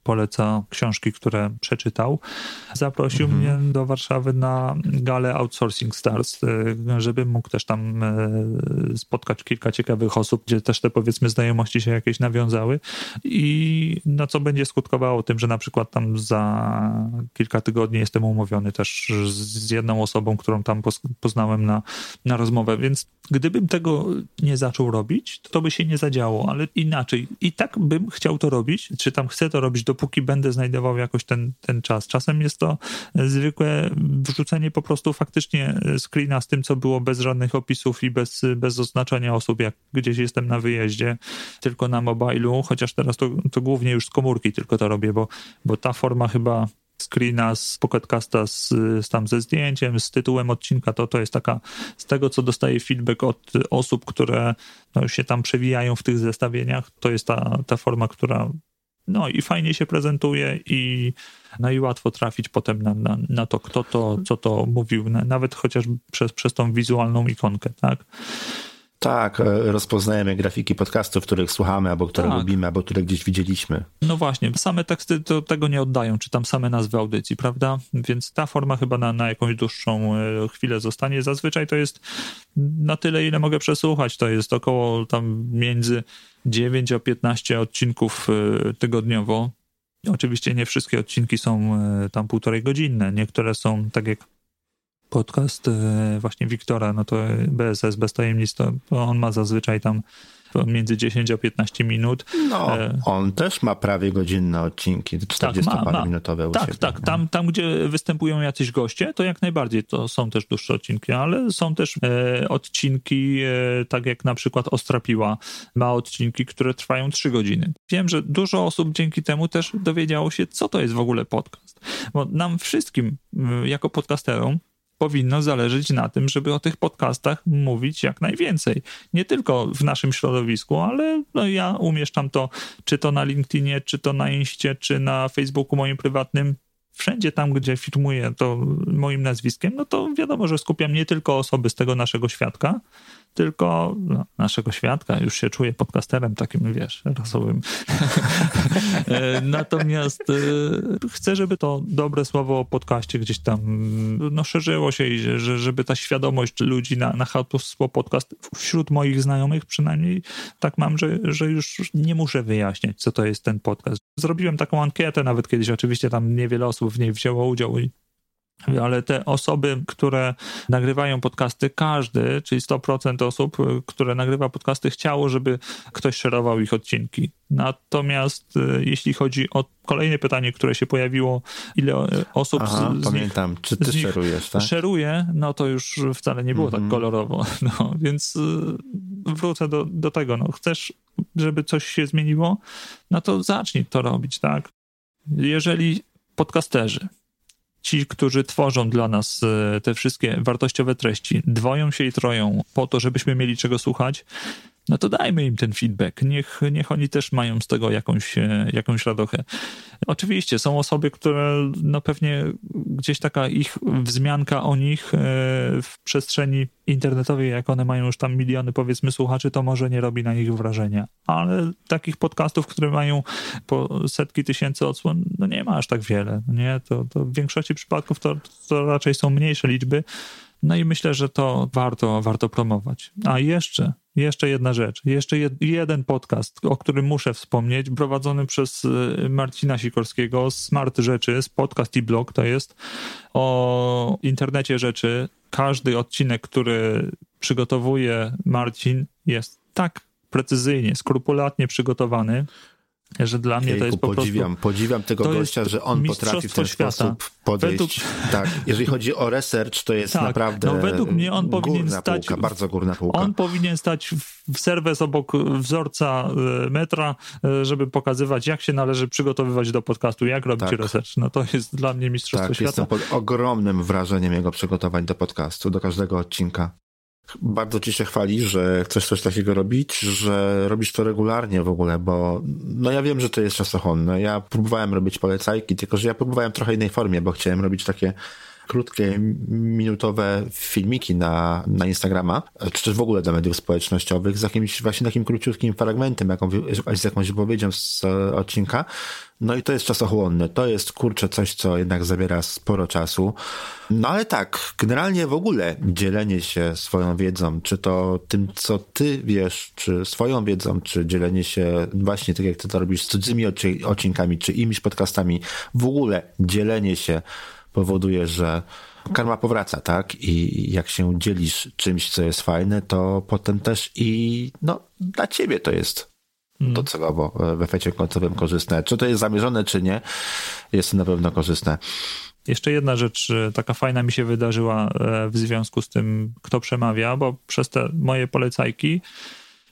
poleca książki, które przeczytał. Zaprosił mhm. mnie do Warszawy na galę Outsourcing Stars, e, żebym mógł też tam e, spotkać kilka ciekawych osób, gdzie też te powiedzmy znajomości się jakieś nawiązały i na co będzie skutkowało tym, że na przykład tam za kilka tygodni jestem umówiony też z jedną osobą, którą tam poznałem na, na rozmowę, więc gdybym tego nie zaczął robić, to, to by się nie zadziało, ale inaczej. I tak bym chciał to robić, czy tam chcę to robić do dopóki będę znajdował jakoś ten, ten czas. Czasem jest to zwykłe wrzucenie po prostu faktycznie screena z tym, co było bez żadnych opisów i bez, bez oznaczenia osób, jak gdzieś jestem na wyjeździe, tylko na mobilu, chociaż teraz to, to głównie już z komórki tylko to robię, bo, bo ta forma chyba screena z Pocketcasta z, z tam ze zdjęciem, z tytułem odcinka, to to jest taka, z tego co dostaję feedback od osób, które no, się tam przewijają w tych zestawieniach, to jest ta, ta forma, która no i fajnie się prezentuje i, no i łatwo trafić potem na, na, na to, kto to, co to mówił, nawet chociaż przez, przez tą wizualną ikonkę, tak? Tak, e, rozpoznajemy grafiki podcastów, których słuchamy, albo które tak. lubimy, albo które gdzieś widzieliśmy. No właśnie, same teksty to tego nie oddają, czy tam same nazwy audycji, prawda? Więc ta forma chyba na, na jakąś dłuższą e, chwilę zostanie. Zazwyczaj to jest na tyle, ile mogę przesłuchać. To jest około tam między 9 a 15 odcinków e, tygodniowo. Oczywiście nie wszystkie odcinki są tam półtorej godzinne. Niektóre są, tak jak podcast e, właśnie Wiktora, no to BSS bez tajemnic, to, on ma zazwyczaj tam między 10 a 15 minut. No, e, on też ma prawie godzinne odcinki, 40 tak, ma, minutowe Tak, siebie, tak. Tam, tam, gdzie występują jacyś goście, to jak najbardziej to są też dłuższe odcinki, ale są też e, odcinki, e, tak jak na przykład Ostrapiła ma odcinki, które trwają 3 godziny. Wiem, że dużo osób dzięki temu też dowiedziało się, co to jest w ogóle podcast. Bo nam wszystkim, jako podcasterom, powinno zależeć na tym, żeby o tych podcastach mówić jak najwięcej. Nie tylko w naszym środowisku, ale no ja umieszczam to, czy to na LinkedInie, czy to na Inście, czy na Facebooku moim prywatnym. Wszędzie tam, gdzie firmuję to moim nazwiskiem, no to wiadomo, że skupiam nie tylko osoby z tego naszego świadka, tylko no, naszego świadka, już się czuję podcasterem takim, wiesz, rasowym. <laughs> E, natomiast e, chcę, żeby to dobre słowo o podcaście gdzieś tam no, szerzyło się i że, żeby ta świadomość ludzi na, na hasło podcast wśród moich znajomych przynajmniej tak mam, że, że już nie muszę wyjaśniać, co to jest ten podcast. Zrobiłem taką ankietę nawet kiedyś, oczywiście tam niewiele osób w niej wzięło udział i ale te osoby, które nagrywają podcasty, każdy, czyli 100% osób, które nagrywa podcasty, chciało, żeby ktoś szerował ich odcinki. Natomiast e, jeśli chodzi o kolejne pytanie, które się pojawiło, ile osób Aha, z, z pamiętam, czy ty szerujesz, tak? Szeruje, no to już wcale nie było mm -hmm. tak mhm. kolorowo. <laughs> No, więc e, wrócę do, do tego. No, chcesz, żeby coś się zmieniło, no to zacznij to robić, tak? Jeżeli podcasterzy ci, którzy tworzą dla nas e, te wszystkie wartościowe treści, dwoją się i troją po to, żebyśmy mieli czego słuchać, no to dajmy im ten feedback. Niech, niech oni też mają z tego jakąś, e, jakąś radochę. Oczywiście są osoby, które no pewnie gdzieś taka ich wzmianka o nich e, w przestrzeni internetowej, jak one mają już tam miliony powiedzmy słuchaczy, to może nie robi na nich wrażenia. Ale takich podcastów, które mają po setki tysięcy odsłon, no nie ma aż tak wiele. Nie? To, to w większości przypadków to, to raczej są mniejsze liczby. No i myślę, że to warto, warto promować. A jeszcze, jeszcze jedna rzecz, jeszcze jed, jeden podcast, o którym muszę wspomnieć, prowadzony przez y, Marcina Sikorskiego, Smart Rzeczy, z podcast i blog, to jest o internecie rzeczy. Każdy odcinek, który przygotowuje Marcin jest tak precyzyjnie, skrupulatnie przygotowany, że dla mnie to jest po podziwiam, prostu... Podziwiam tego gościa, że on potrafi w ten świata. sposób podejść. Według... Tak, jeżeli chodzi o research, to jest tak, naprawdę no według mnie on powinien stać... Półka, bardzo górna półka. On powinien stać w serwis obok wzorca e, metra, e, żeby pokazywać, jak się należy przygotowywać do podcastu, jak robić tak. research. No to jest dla mnie mistrzostwo tak, świata. jestem pod ogromnym wrażeniem jego przygotowań do podcastu, do każdego odcinka bardzo ci się chwali, że chcesz coś takiego robić, że robisz to regularnie w ogóle, bo no ja wiem, że to jest czasochłonne. Ja próbowałem robić polecajki, tylko że ja próbowałem trochę innej formie, bo chciałem robić takie krótkie, minutowe filmiki na, na Instagrama, czy też w ogóle do mediów społecznościowych z jakimś właśnie takim króciutkim fragmentem, jaką, z jakąś wypowiedzią z odcinka. No i to jest czasochłonne. To jest, kurczę, coś, co jednak zabiera sporo czasu. No ale tak, generalnie w ogóle dzielenie się swoją wiedzą, czy to tym, co ty wiesz, czy swoją wiedzą, czy dzielenie się właśnie tak, jak ty to robisz z cudzymi odcinkami, czy innymi podcastami, w ogóle dzielenie się powoduje, że karma powraca, tak? I jak się dzielisz czymś, co jest fajne, to potem też i no, dla ciebie to jest docelowo w efekcie końcowym korzystne. Czy to jest zamierzone, czy nie, jest to na pewno korzystne. Jeszcze jedna rzecz taka fajna mi się wydarzyła e, w związku z tym, kto przemawia, bo przez te moje polecajki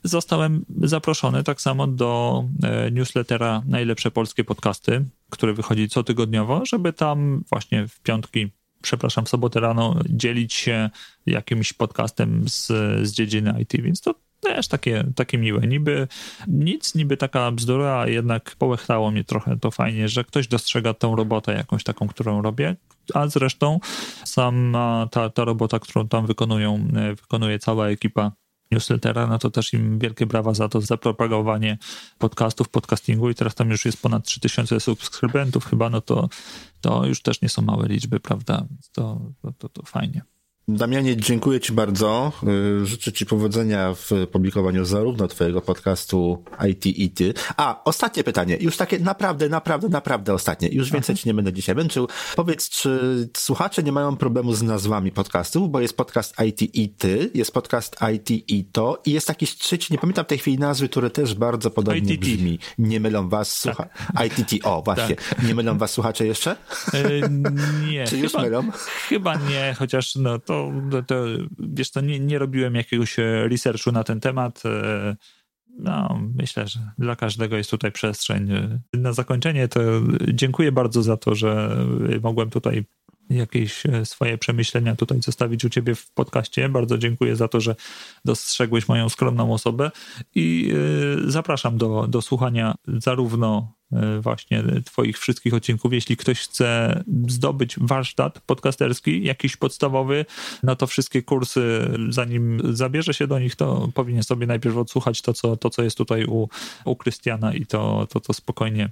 zostałem zaproszony tak samo do e, newslettera Najlepsze Polskie Podcasty, który wychodzi cotygodniowo, żeby tam właśnie w piątki, przepraszam, w sobotę rano dzielić się jakimś podcastem z, z dziedziny IT, więc to też takie, takie miłe. Niby nic, niby taka bzdura, a jednak połechtało mnie trochę to fajnie, że ktoś dostrzega tą robotę jakąś taką, którą robię, a zresztą sama ta, ta robota, którą tam wykonują, e, wykonuje cała ekipa newslettera, no to też im wielkie brawa za to, za propagowanie podcastów, podcastingu i teraz tam już jest ponad 3000 subskrybentów chyba, no to, to już też nie są małe liczby, prawda? To, to, to, to fajnie. Damianie, dziękuję Ci bardzo. Y, życzę Ci powodzenia w publikowaniu zarówno Twojego podcastu IT i Ty. A, ostatnie pytanie. Już takie naprawdę, naprawdę, naprawdę ostatnie. Już więcej Ci nie będę dzisiaj męczył. Powiedz, czy słuchacze nie mają problemu z nazwami podcastów, bo jest podcast IT i Ty, jest podcast IT i To i jest jakiś trzeci, nie pamiętam w tej chwili nazwy, który też bardzo podobnie ITT. brzmi. Nie mylą Was słuchacze. Tak. ITT, o właśnie. Tak. Nie mylą Was słuchacze jeszcze? Yy, nie. czy już chyba, mylą? Chyba nie, chociaż no to to, to wiesz, to nie, nie robiłem jakiegoś e, researchu na ten temat. E, no, myślę, że dla każdego jest tutaj przestrzeń. E, na zakończenie to dziękuję bardzo za to, że mogłem tutaj jakieś swoje przemyślenia tutaj zostawić u ciebie w podcaście. Bardzo dziękuję za to, że dostrzegłeś moją skromną osobę i zapraszam do, do słuchania zarówno właśnie Twoich wszystkich odcinków. Jeśli ktoś chce zdobyć warsztat podcasterski, jakiś podstawowy, no to wszystkie kursy, zanim zabierze się do nich, to powinien sobie najpierw odsłuchać to, co, to, co jest tutaj u, u Krystiana i to, to, to spokojnie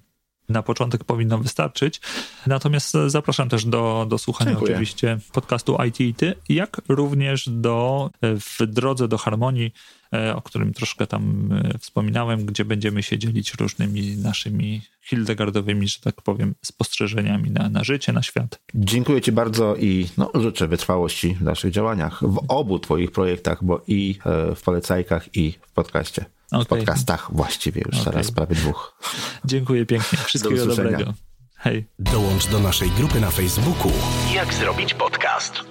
na początek powinno wystarczyć. Natomiast zapraszam też do, do słuchania Dziękuję. oczywiście podcastu IT jak również do w drodze do harmonii, e, o którym troszkę tam e, wspominałem, gdzie będziemy się dzielić różnymi naszymi hildegardowymi, że tak powiem, spostrzeżeniami na, na życie, na świat. Dziękuję Ci bardzo i no, życzę wytrwałości w naszych działaniach, w obu Twoich projektach, bo i e, w polecajkach, i w podcaście. Okay. W podcastach właściwie już okay. teraz prawie dwóch. Dziękuję pięknie. Wszystkiego do dobrego. Hej. Dołącz do naszej grupy na Facebooku. Jak zrobić podcast?